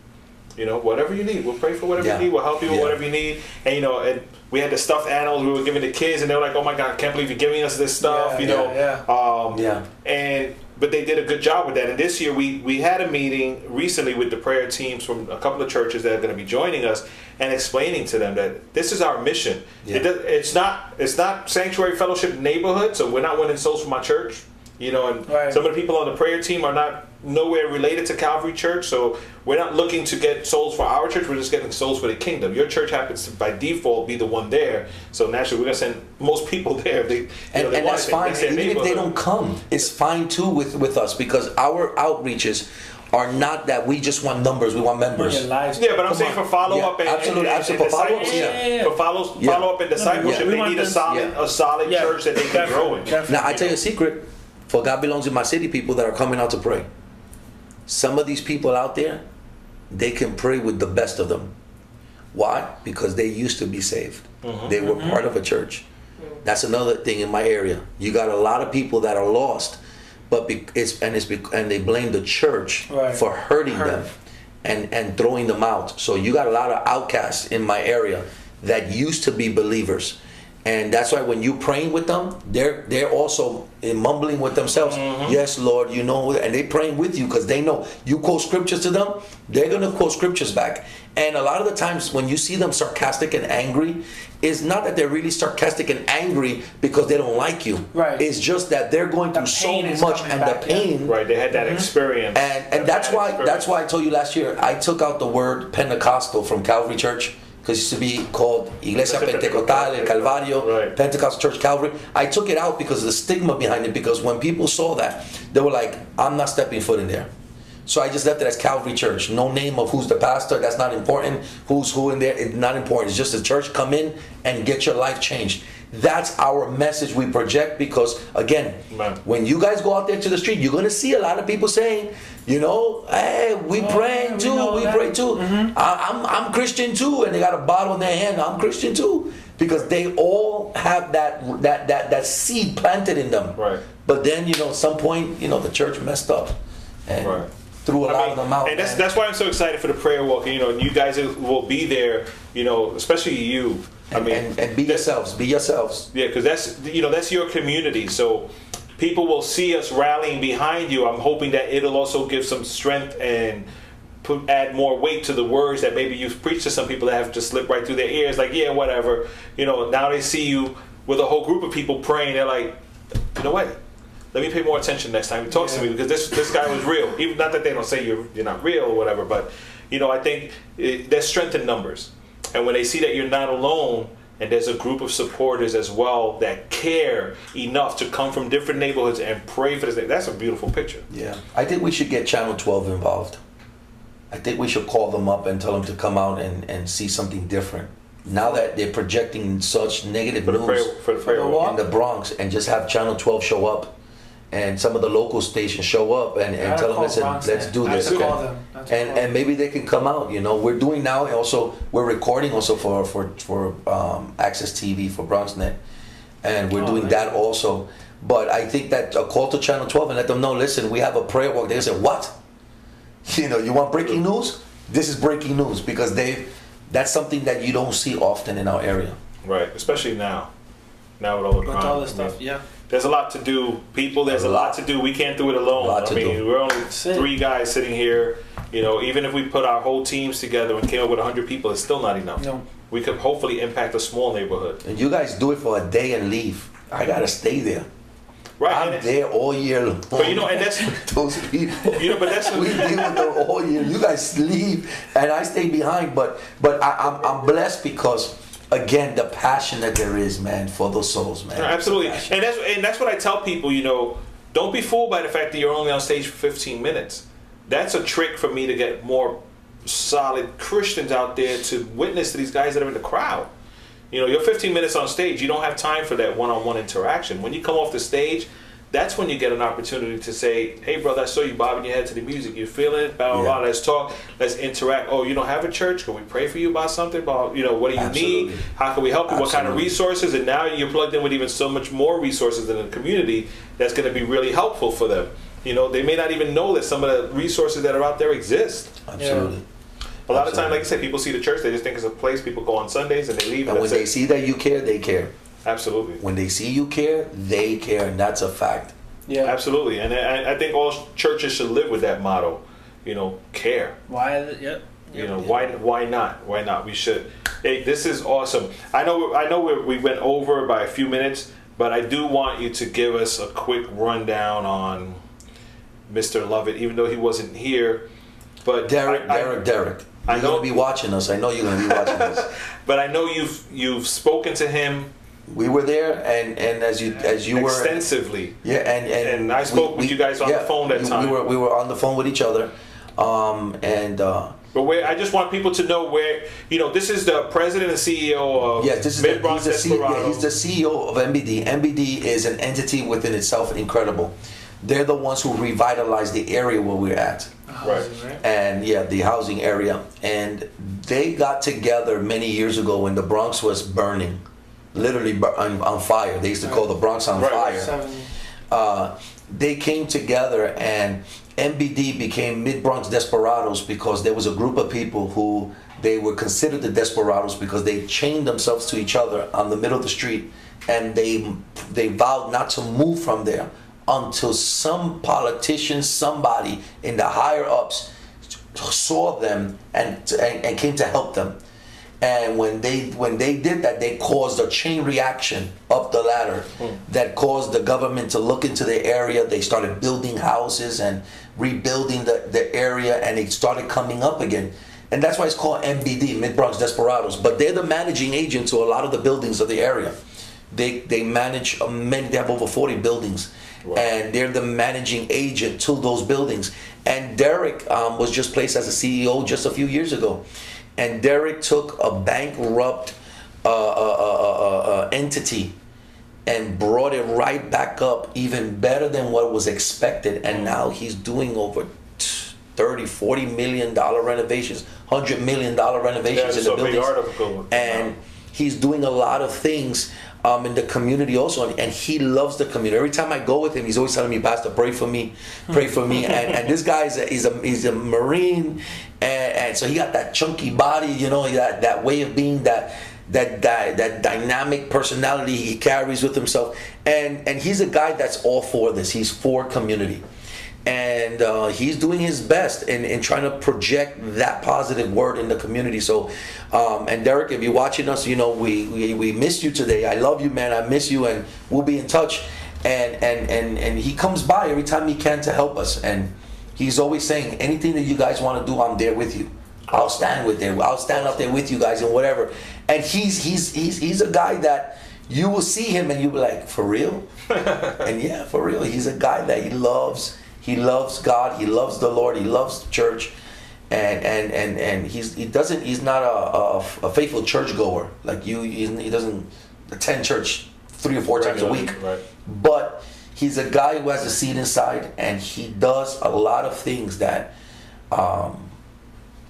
You know, whatever you need, we'll pray for whatever Yeah. you need. We'll help you with Yeah. whatever you need." And you know, and we had the stuffed animals we were giving the kids, and they were like, "Oh my God, I can't believe you're giving us this stuff." You know, yeah, Um, Yeah. and but they did a good job with that. And this year we we had a meeting recently with the prayer teams from a couple of churches that are going to be joining us and explaining to them that this is our mission. Yeah. It does, it's not it's not sanctuary fellowship neighborhood, so we're not winning souls for my church. You know, and Right. some of the people on the prayer team are not nowhere related to Calvary Church, so we're not looking to get souls for our church. We're just getting souls for the kingdom. Your church happens to, by default, be the one there, so naturally we're gonna send most people there. They, you And, know, they and that's it. fine. That's their Even if they don't come, it's fine too with, with us because our outreaches are not that we just want numbers, we want members. Yeah, but I'm Come saying on. for follow Yeah, up and, absolutely, and, absolutely. and For follow-ups, discipleship, yeah. Yeah, yeah. for follow Yeah. follow up and discipleship, we they want need a solid yeah. a solid Yeah. church that they can grow in. Definitely. Now I tell you a secret. For God belongs in my city people that are coming out to pray. Some of these people out there, they can pray with the best of them. Why? Because they used to be saved. Mm-hmm. They were mm-hmm. part of a church. That's another thing in my area. You got a lot of people that are lost, but be, it's and it's bec- and they blame the church Right. for hurting Hurt. them and and throwing them out. So you got a lot of outcasts in my area that used to be believers. And that's why when you praying with them, they're they're also mumbling with themselves. Yes, Lord, you know, and they praying with you because they know you quote scriptures to them, they're gonna quote scriptures back. And a lot of the times when you see them sarcastic and angry, it's not that they're really sarcastic and angry because they don't like you. Right. It's just that they're going through so much and back, the yeah. pain Right, they had that experience. and and that's why experience. that's why I told you last year I took out the word Pentecostal from Calvary Church because it used to be called Iglesia Pentecostal El Calvario Right. Pentecostal Church Calvary. I took it out because of the stigma behind it. Because when people saw that, they were like, "I'm not stepping foot in there." So I just left it as Calvary Church. No name of who's the pastor. That's not important. Who's who in there? It's not important. It's just the church. Come in and get your life changed. That's our message we project because again, when you guys go out there to the street, you're gonna see a lot of people saying, you know, hey, we Oh, praying yeah, too, know we, pray too. I, I'm I'm Christian too, and they got a bottle in their hand. I'm Christian too. because they all have that that that that seed planted in them. Right. But then you know, at some point, you know, the church messed up and threw a lot of them out. And that's man. that's why I'm so excited for the prayer walk. You know, and you guys will be there. You know, especially you. I mean, and, and be yourselves. Be yourselves. Yeah, because that's you know that's your community. So people will see us rallying behind you. I'm hoping that it'll also give some strength and put add more weight to the words that maybe you've preached to some people that have just slipped right through their ears. Like, yeah, whatever. You know, now they see you with a whole group of people praying. They're like, you know what? Let me pay more attention next time he talks to me because this this guy was real. Even not that they don't say you're you're not real or whatever, but you know, I think it, there's strength in numbers. And when they see that you're not alone, and there's a group of supporters as well that care enough to come from different neighborhoods and pray for this. That's a beautiful picture. Yeah, I think we should get Channel 12 involved. I think we should call them up and tell them to come out and, and see something different. Now that they're projecting such negative For news prayer- for the prayer in the Bronx, and just have Channel 12 show up, and some of the local stations show up and, and tell them, listen, let's do this. to call okay? them. I have to And call and maybe they can come out. You know, we're doing now. Also, we're recording also for for for um, Access TV for BronxNet, and we're Oh, doing nice. that also. But I think that a call to Channel 12 and let them know, listen, we have a prayer walk. They say, what? You know, you want breaking news? This is breaking news because they, that's something that you don't see often in our area. Right, especially now. Now with all the With crime. all this I mean, stuff, yeah. There's a lot to do. People, there's a lot to do. We can't do it alone. Lot I mean, do. we're only three guys sitting here. You know, even if we put our whole teams together and came up with 100 people, it's still not enough. No. We could hopefully impact a small neighborhood. And you guys do it for a day and leave. I gotta stay there. Right. I'm there all year long. But you know, and that's those people. You know, but that's we deal with them all year. You guys leave, and I stay behind. But but I, I'm I'm blessed because again the passion that there is, man, for those souls, man. No, absolutely, and that's and that's what I tell people. You know, don't be fooled by the fact that you're only on stage for 15 minutes. That's a trick for me to get more solid Christians out there to witness to these guys that are in the crowd. You know, you're 15 minutes on stage. You don't have time for that one-on-one interaction. When you come off the stage, that's when you get an opportunity to say, "Hey, brother, I saw you bobbing your head to the music. You feeling it? Blah blah blah. Let's talk. Let's interact. Oh, you don't have a church? Can we pray for you about something? About you know, what do you Absolutely. need? How can we help you? What kind of resources? And now you're plugged in with even so much more resources in the community that's going to be really helpful for them. You know, they may not even know that some of the resources that are out there exist. Absolutely. A lot of times, like I said, people see the church, they just think it's a place people go on Sundays and they leave. And when they it. see that you care, they care. Absolutely. When they see you care, they care, and that's a fact. Yeah. Absolutely. And I, I think all churches should live with that motto. You know, care. Why? is it- Yep. You know, why why not? Why not? We should. Hey, this is awesome. I know I know we we went over by a few minutes, but I do want you to give us a quick rundown on Mr. Lovett, even though he wasn't here. But Derek, I, I- Derek, Derek. I You're know- gonna be watching us. I know you're gonna be watching us. but I know you've you've spoken to him We were there, and and as you as you were extensively. Yeah, and and, And I spoke with you guys on the phone that we- time. We were we were on the phone with each other, um, and uh, But where I just want people to know where you know this is the president and CEO of yes, this is Mid the, Bronx he's, the C, yeah, he's the CEO of MBD. MBD is an entity within itself, incredible. They're the ones who revitalized the area where we're at. Right. and yeah, the housing area. And they got together many years ago when the Bronx was burning, literally on, on fire. They used to call the Bronx on Right, fire. Uh, they came together and MBD became Mid Bronx Desperadoes because there was a group of people who they were considered the Desperadoes because they chained themselves to each other on the middle of the street and they they vowed not to move from there until some politician, somebody in the higher ups saw them and, and, and came to help them. And when they when they did that, they caused a chain reaction up the ladder that caused the government to look into the area. They started building houses and rebuilding the, the area, and it started coming up again. And that's why it's called MBD, Mid Bronx Desperadoes. But they're the managing agent to a lot of the buildings of the area. They they manage uh, many. They have over forty buildings, and they're the managing agent to those buildings. And Derek um, was just placed as a CEO just a few years ago, and Derek took a bankrupt uh, uh, uh, uh, uh, entity and brought it right back up, even better than what was expected. And now he's doing over. 30 40 million dollar renovations 100 million dollar renovations I in the buildings and he's doing a lot of things um, in the community also, and, and he loves the community. Every time I go with him, he's always telling me, "Pastor, pray for me, pray for me." and, and this guy is a, he's a he's a marine, and, and so he got that chunky body, you know, that that way of being that that that, that dynamic personality he carries with himself and and he's a guy that's all for this he's for community and uh, he's doing his best in, in trying to project that positive word in the community so um, and derek if you're watching us you know we, we we missed you today i love you man i miss you and we'll be in touch and and and and he comes by every time he can to help us and he's always saying anything that you guys want to do i'm there with you I'll stand with there. I'll stand up there with you guys and whatever. And he's he's he's he's a guy that you will see him and you'll be like, for real? and yeah, for real. He's a guy that he loves. He loves God. He loves the Lord. He loves the church. And and and and he's he doesn't he's not a a, a faithful churchgoer like you. He doesn't attend church three or four times a week. Right. But he's a guy who has a seed inside, and he does a lot of things that. Um,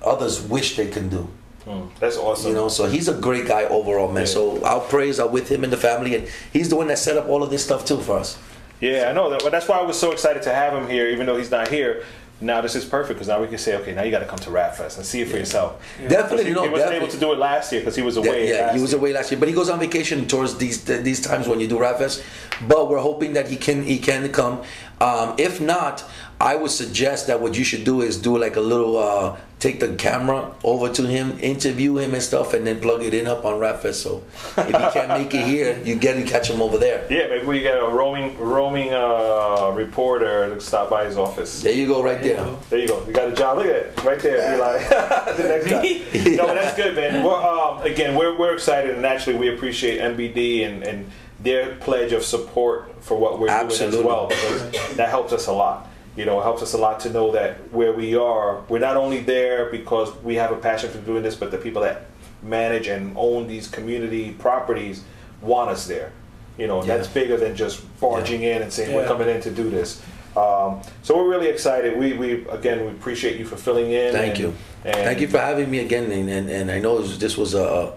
others wish they can do. Hmm, That's awesome. You know, so he's a great guy overall, man. Yeah. So our prayers are with him and the family, and he's the one that set up all of this stuff too for us. Yeah, I know that. But that's why I was so excited to have him here, even though he's not here. Now this is perfect because now we can say, okay, now you got to come to Rap Fest and see it for yourself. Definitely, he, no, he wasn't definitely. able to do it last year because he was away. Yeah, last he was away last year, but he goes on vacation towards these these times when you do Rap Fest. But we're hoping that he can he can come. Um, if not, I would suggest that what you should do is do like a little uh, take the camera over to him, interview him and stuff, and then plug it in up on Rap Fest. So if you can't make it here, you get to catch him over there. Yeah, maybe we get a roaming roaming uh, reporter to stop by his office. There you go, right there. There you go. You got a job. Look at it, right there. You're like the next guy. No, but that's good, man. We're, um, again, we're, we're excited, and actually, we appreciate MBD and, and their pledge of support for what we're doing as well, because that helps us a lot. You know, it helps us a lot to know that where we are, we're not only there because we have a passion for doing this, but the people that manage and own these community properties want us there. You know, Yeah. that's bigger than just barging in and saying we're coming in to do this. Um, so we're really excited. We, we again we appreciate you for filling in. Thank and- you. And Thank you for having me again. And, and, and I know this was a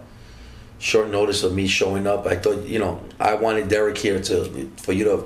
short notice of me showing up. I thought, you know, I wanted Derek here to for you to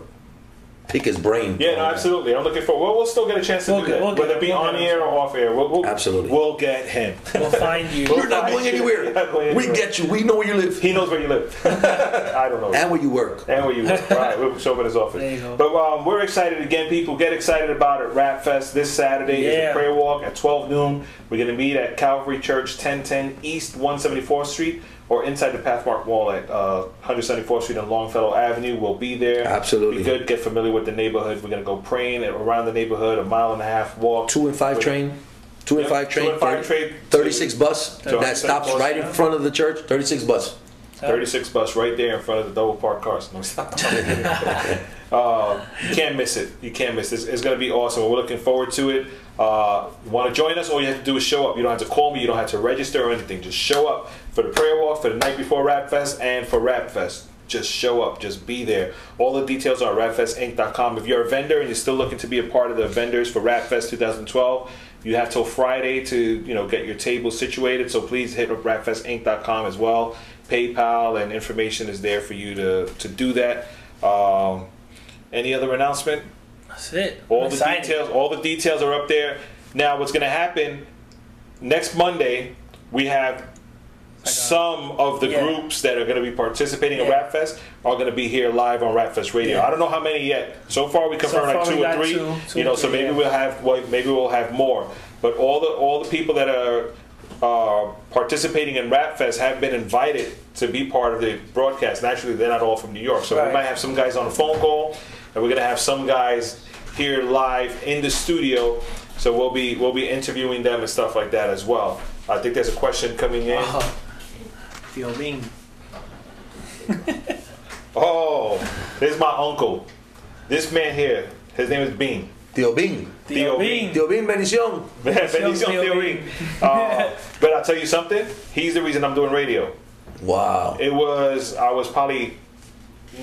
pick his brain. Yeah, no, absolutely. I'm looking for. Well, we'll still get a chance to We'll do get- that, we'll whether it be We'll on air or off air. We'll, we'll, Absolutely. We'll get him. We'll find you. You're not going anywhere. Not going We get you. We know where you live. He knows where you live. I don't know. And where you work. And where you work. right, we'll show up at his office. There you go. But um, we're excited again, people. Get excited about it. Rap Fest this Saturday is a prayer walk at 12 noon. We're going to meet at Calvary Church, 1010 East 174th Street, or inside the Pathmark Mall at uh, 174th Street and Longfellow Avenue. We'll be there. Absolutely. Be good. Get familiar with the neighborhood. We're going to go praying around the neighborhood, a mile and a half walk. Two and five With- train. Two and Yep, five two train. and five 30 train. 36 bus So- that stops bus, right in front of the church. 36 bus. 36 bus right there in front of the double park cars. No, stop. uh, you can't miss it. You can't miss it. It's, it's going to be awesome. We're looking forward to it. Uh, Want to join us? All you have to do is show up. You don't have to call me. You don't have to register or anything. Just show up for the prayer walk, for the night before Rap Fest, and for Rap Fest. Just show up. Just be there. All the details are at rapfestinc.com. If you're a vendor and you're still looking to be a part of the vendors for Rap Fest 2012, you have till Friday to you know get your table situated. So please hit up rapfestinc.com as well. PayPal and information is there for you to to do that. Um, any other announcement? That's it. All I'm the excited. details, all the details are up there. Now, what's going to happen next Monday? We have some of the Yeah. groups that are going to be participating in Yeah. Rap Fest are going to be here live on Rap Fest Radio. Yeah. I don't know how many yet. So far, we confirmed far like two or three. two- two you know, so maybe we'll have well, maybe we'll have more. But all the all the people that are uh, participating in Rap Fest have been invited to be part of the broadcast. And actually, they're not all from New York, so we might have some guys on a phone call, and we're gonna have some guys here live in the studio. So we'll be we'll be interviewing them and stuff like that as well. I think there's a question coming in. Uh-huh. Theo Bean. Oh, there's my uncle. This man here, his name is Bean. Tío Bean. Theo Bean. Tío Bing, bendición. Bendición, Theo Bean. Uh, but I'll tell you something. He's the reason I'm doing radio. Wow. It was I was probably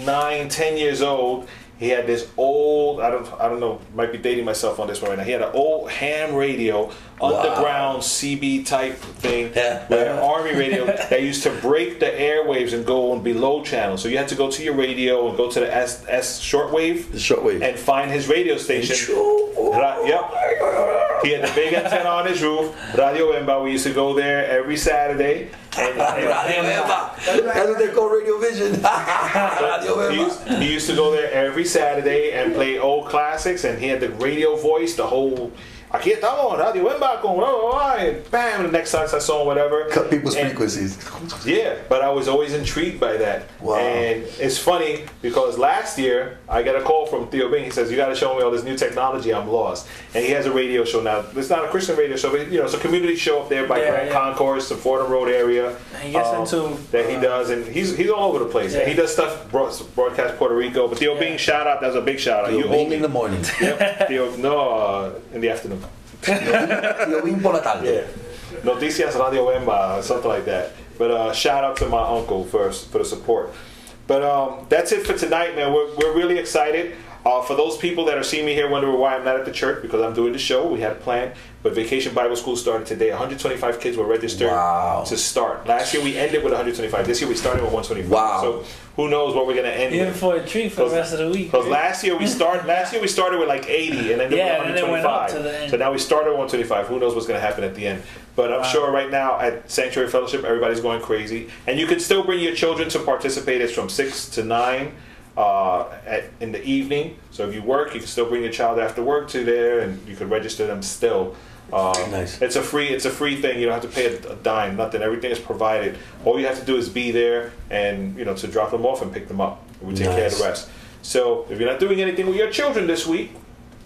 nine, ten years old. He had this old, I don't, I don't know, might be dating myself on this one right now. He had an old ham radio, underground CB type thing, where army radio that used to break the airwaves and go on below channel. So you had to go to your radio and go to the S, S shortwave, the shortwave, and find his radio station. Ra- oh yep. He had the big antenna on his roof. Radio Emba. We used to go there every Saturday. And, That's what they call Radio Vision. Radio he, used, he used to go there every Saturday and play old classics, and he had the radio voice, the whole. Aquí estamos, Radio Emba con blah, blah, blah, and bam, the next time I saw him, whatever. Cut people's And- frequencies. Yeah, but I was always intrigued by that. Wow. And it's funny because last year I got a call from Theo Bing. He says, "You got to show me all this new technology. I'm lost." And he has a radio show now. It's not a Christian radio show, but you know, it's a community show up there by Yeah, Grand yeah. Concourse, the Fordham Road area. He gets um, into, that he does, and he's he's all over the place. And he does stuff broadcast Puerto Rico. But Theo Bing, shout out. That's a big shout out. Theo you owe Bing in the morning. Yep, Theo, no, uh, in the afternoon. Por la tarde. Noticias Radio Emba, something like that. But uh, shout out to my uncle for for the support. But um, that's it for tonight, man. We're, we're really excited. Uh, for those people that are seeing me here wondering why I'm not at the church because I'm doing the show, we had a plan. But Vacation Bible School started today. 125 kids were registered to start. Last year we ended with 125. This year we started with 125. Wow. So who knows what we're gonna end In with? for a treat for the rest of the week. Because last year we started. Last year we started with like 80 and ended Yeah, with and then it went up to the end. So now we started at 125. Who knows what's going to happen at the end? But I'm sure right now at Sanctuary Fellowship everybody's going crazy, and you can still bring your children to participate. It's from six to nine uh, at, in the evening. So if you work, you can still bring your child after work to there, and you can register them still. Uh, Nice. It's a free. It's a free thing. You don't have to pay a, a dime. Nothing. Everything is provided. All you have to do is be there, and you know to drop them off and pick them up. We take care of the rest. So if you're not doing anything with your children this week,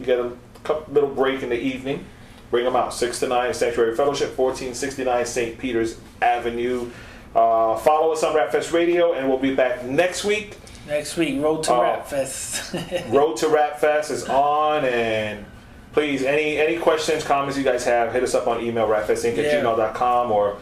you get a couple, little break in the evening. Bring them out. Six to nine Sanctuary Fellowship, fourteen sixty nine St. Peter's Avenue. Uh, follow us on Rapfest Radio, and we'll be back next week. Next week, Road to Uh, Rap Fest. Road to Rap Fest is on, and please, any any questions, comments you guys have, hit us up on email, rapfestinc at Yeah. gmail.com, or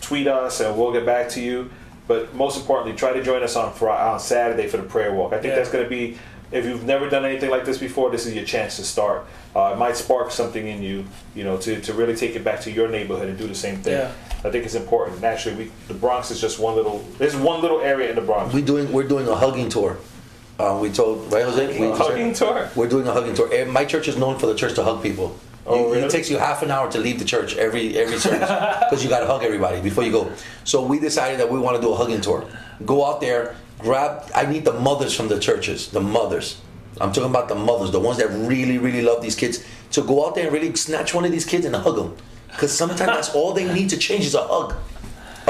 tweet us, and we'll get back to you. But most importantly, try to join us on Fri on Saturday for the prayer walk. I think Yeah. that's going to be, if you've never done anything like this before, this is your chance to start. Uh, it might spark something in you, you know, to, to really take it back to your neighborhood and do the same thing. Yeah. I think it's important. Naturally, we, the Bronx is just one little. There's one little area in the Bronx. We doing we're doing a hugging tour. Uh, we told right, Jose. We, hugging tour? We're doing a hugging tour. Eh, My church is known for the church to hug people. Oh, You- really? It takes you half an hour to leave the church every every service because you got to hug everybody before you go. So we decided that we want to do a hugging tour. Go out there, grab. I need the mothers from the churches. The mothers. I'm talking about the mothers, the ones that really really love these kids. to go out there and really snatch one of these kids and hug them, because sometimes that's all they need to change is a hug.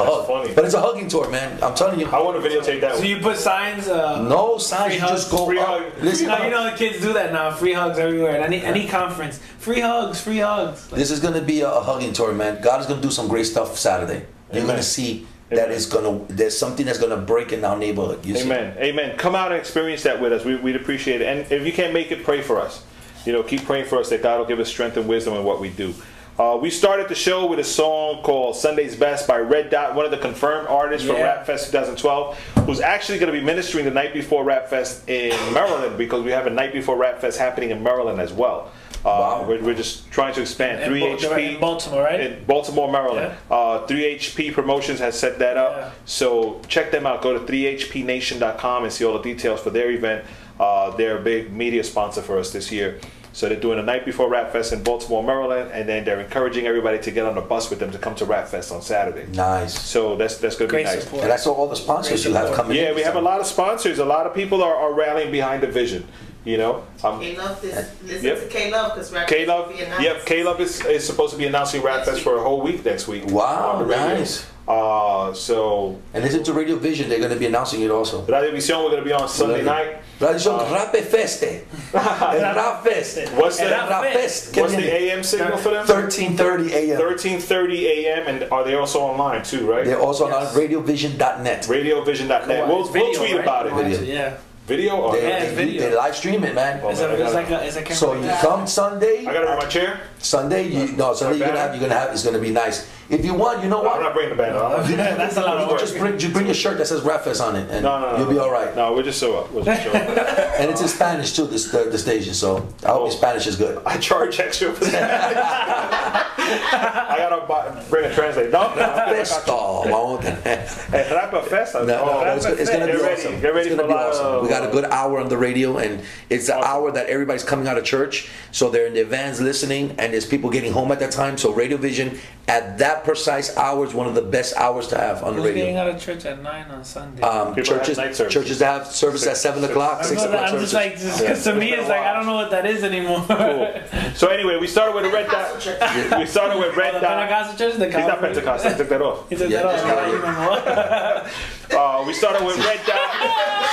A hug. funny. But it's a hugging tour, man. I'm telling you. I want to videotape that. so you put signs. Uh, No signs. Free You just go free up. hug. Listen, you know, you know the kids do that now. Free hugs everywhere. Any any conference, free hugs, free hugs. This is gonna be a, a hugging tour, man. God is gonna do some great stuff Saturday. You're Amen. gonna see that is gonna there's something that's gonna break in our neighborhood. You see? Amen. Amen. Come out and experience that with us. We, we'd appreciate it. And if you can't make it, pray for us. You know, keep praying for us that God will give us strength and wisdom in what we do. Uh, we started the show with a song called Sunday's Best by Red Dot, one of the confirmed artists from Yeah. Rap Fest 2012, who's actually going to be ministering the night before Rap Fest in Maryland because we have a night before Rap Fest happening in Maryland as well. Uh, we're, we're just trying to expand. In 3HP in Baltimore, right? in Baltimore, Maryland. Uh, 3HP Promotions has set that up. So check them out. Go to 3hpnation.com and see all the details for their event. Uh, they're a big media sponsor for us this year. So they're doing a night before Rap Fest in Baltimore, Maryland, and then they're encouraging everybody to get on the bus with them to come to Rap Fest on Saturday. Nice. So that's that's going to be nice. support. And that's all the sponsors you have coming Yeah, in. we have a lot of sponsors. A lot of people are, are rallying behind the vision. You know, um, K Love, this, listen Yep. to K Love because Rap K Love, will be announced. yep, K Love is, is supposed to be announcing Rap Fest for a whole week next week. Wow, on the radio. nice. Uh, so And listen to Radio Vision, they're gonna be announcing it also. Radio Visión, we're going to be on Sunday night. Radio Vision, Uh, Rap Feste. Rap Fest. What's the, Rap Fest. What's the? AM signal for them? 1330 AM. 13:30 a.m. and are they also online too? Right? They're also on radiovision.net. RadioVision.net. We'll, It's we'll video, tweet right? about it. Video. Yeah. Video or They, Yeah, they, video. they live stream it, man. Oh, It's, man, I a, it's gotta- like a it's a. So you come Sunday. I got to bring my chair. Sunday, you no Sunday you're gonna have you're gonna have it's gonna be nice. If you want, you know what? I'm not bringing the band. I'm not- That's a lot of work. just bring, just bring your shirt that says Rapfest on it, and No, no, no. you'll be all right. No, we're just so up. We're just show up. And it's in Spanish too. This the, the station, so I hope your oh. Spanish is good. I charge extra for that. I gotta buy, bring a translator. No, no, I got Festo, vamos a tener. Rapa Festa. No, Oh, no, it's, Rapa it's gonna be Festa. Get awesome. ready. Get ready it's gonna a be lot awesome. of. we got a good hour on the radio, and it's the hour that everybody's coming out of church, so they're in their vans listening, and there's people getting home at that time. So Radio Vision at that precise hour is one of the best hours to have on the Who's getting radio. out of church at nine on Sunday? Um, People have churches, night service. churches that have service at seven o'clock, I'm, six not- o'clock. I'm just services. like, just, 'cause to me, it's like I don't know what that is anymore. Cool. So anyway, we started with a red dot. We started with red the dot. Pentecostal church, the He's not Calvary. Pentecostal. Took that off. He took Yeah, that just off. got I don't even know. Uh, we started with red dot.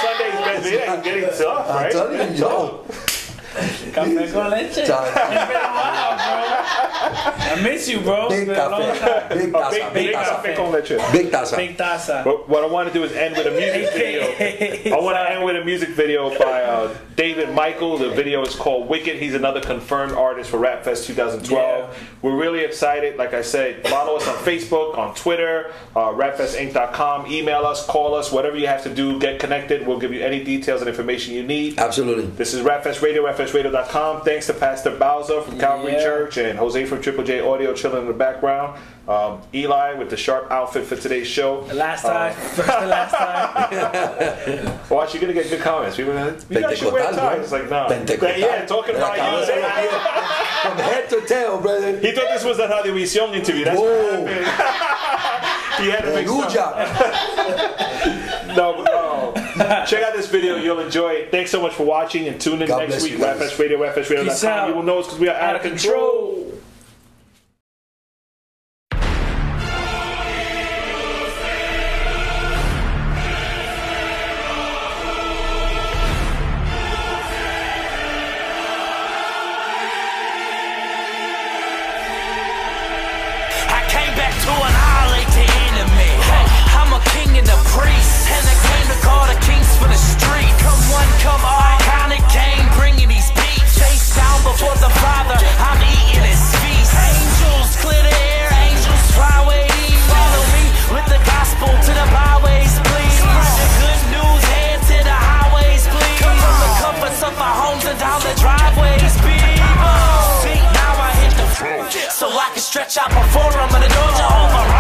Sunday's best. Yeah, he's getting tough, I'm right? telling you, yo. Café con leche. It's been a while, bro. I miss you, bro. Big been a long cafe, big Oh, taza, big, big big taza, café con leche. big taza. Big taza. But what I want to do is end with a music video. I want to end with a music video by uh, David Michael. The video is called Wicked. He's another confirmed artist for Rap Fest 2012. We're really excited. Like I said, follow us on Facebook, on Twitter, uh, rapfestinc.com. Email us, call us, whatever you have to do. Get connected. We'll give you any details and information you need. Absolutely. This is Rapfest Radio, rapfestradio.com. Thanks to Pastor Bowser from Calvary Yeah. Church and Jose from Triple J Audio chilling in the background. Um, Eli with the sharp outfit for today's show. The last time, first to last time. Watch, you're gonna get good comments. People, are you guys should wear ties. It's like, no. Yeah, talking about you. From head to tail, brother. He thought this was the Radio Visión interview. That's Whoa. what happened. he had to make Aleluya. No, but, oh. check out this video. You'll enjoy it. Thanks so much for watching and tune in God next bless week. you guys. RapFest Radio, Peace RapFestRadio.com. You will know it's because we are out of control. the priest. And I came to call the kings from the street. Come one, come all, iconic game, bringing these beats. Chase down before the father, I'm eating his feast. Angels clear the air, angels fly away. Follow me with the gospel to the byways, please. Spread the good news, head to the highways, please. Come from the comforts of my homes and down the driveways, people. See, now I hit the floor. So I can stretch out my forearm and the doors are over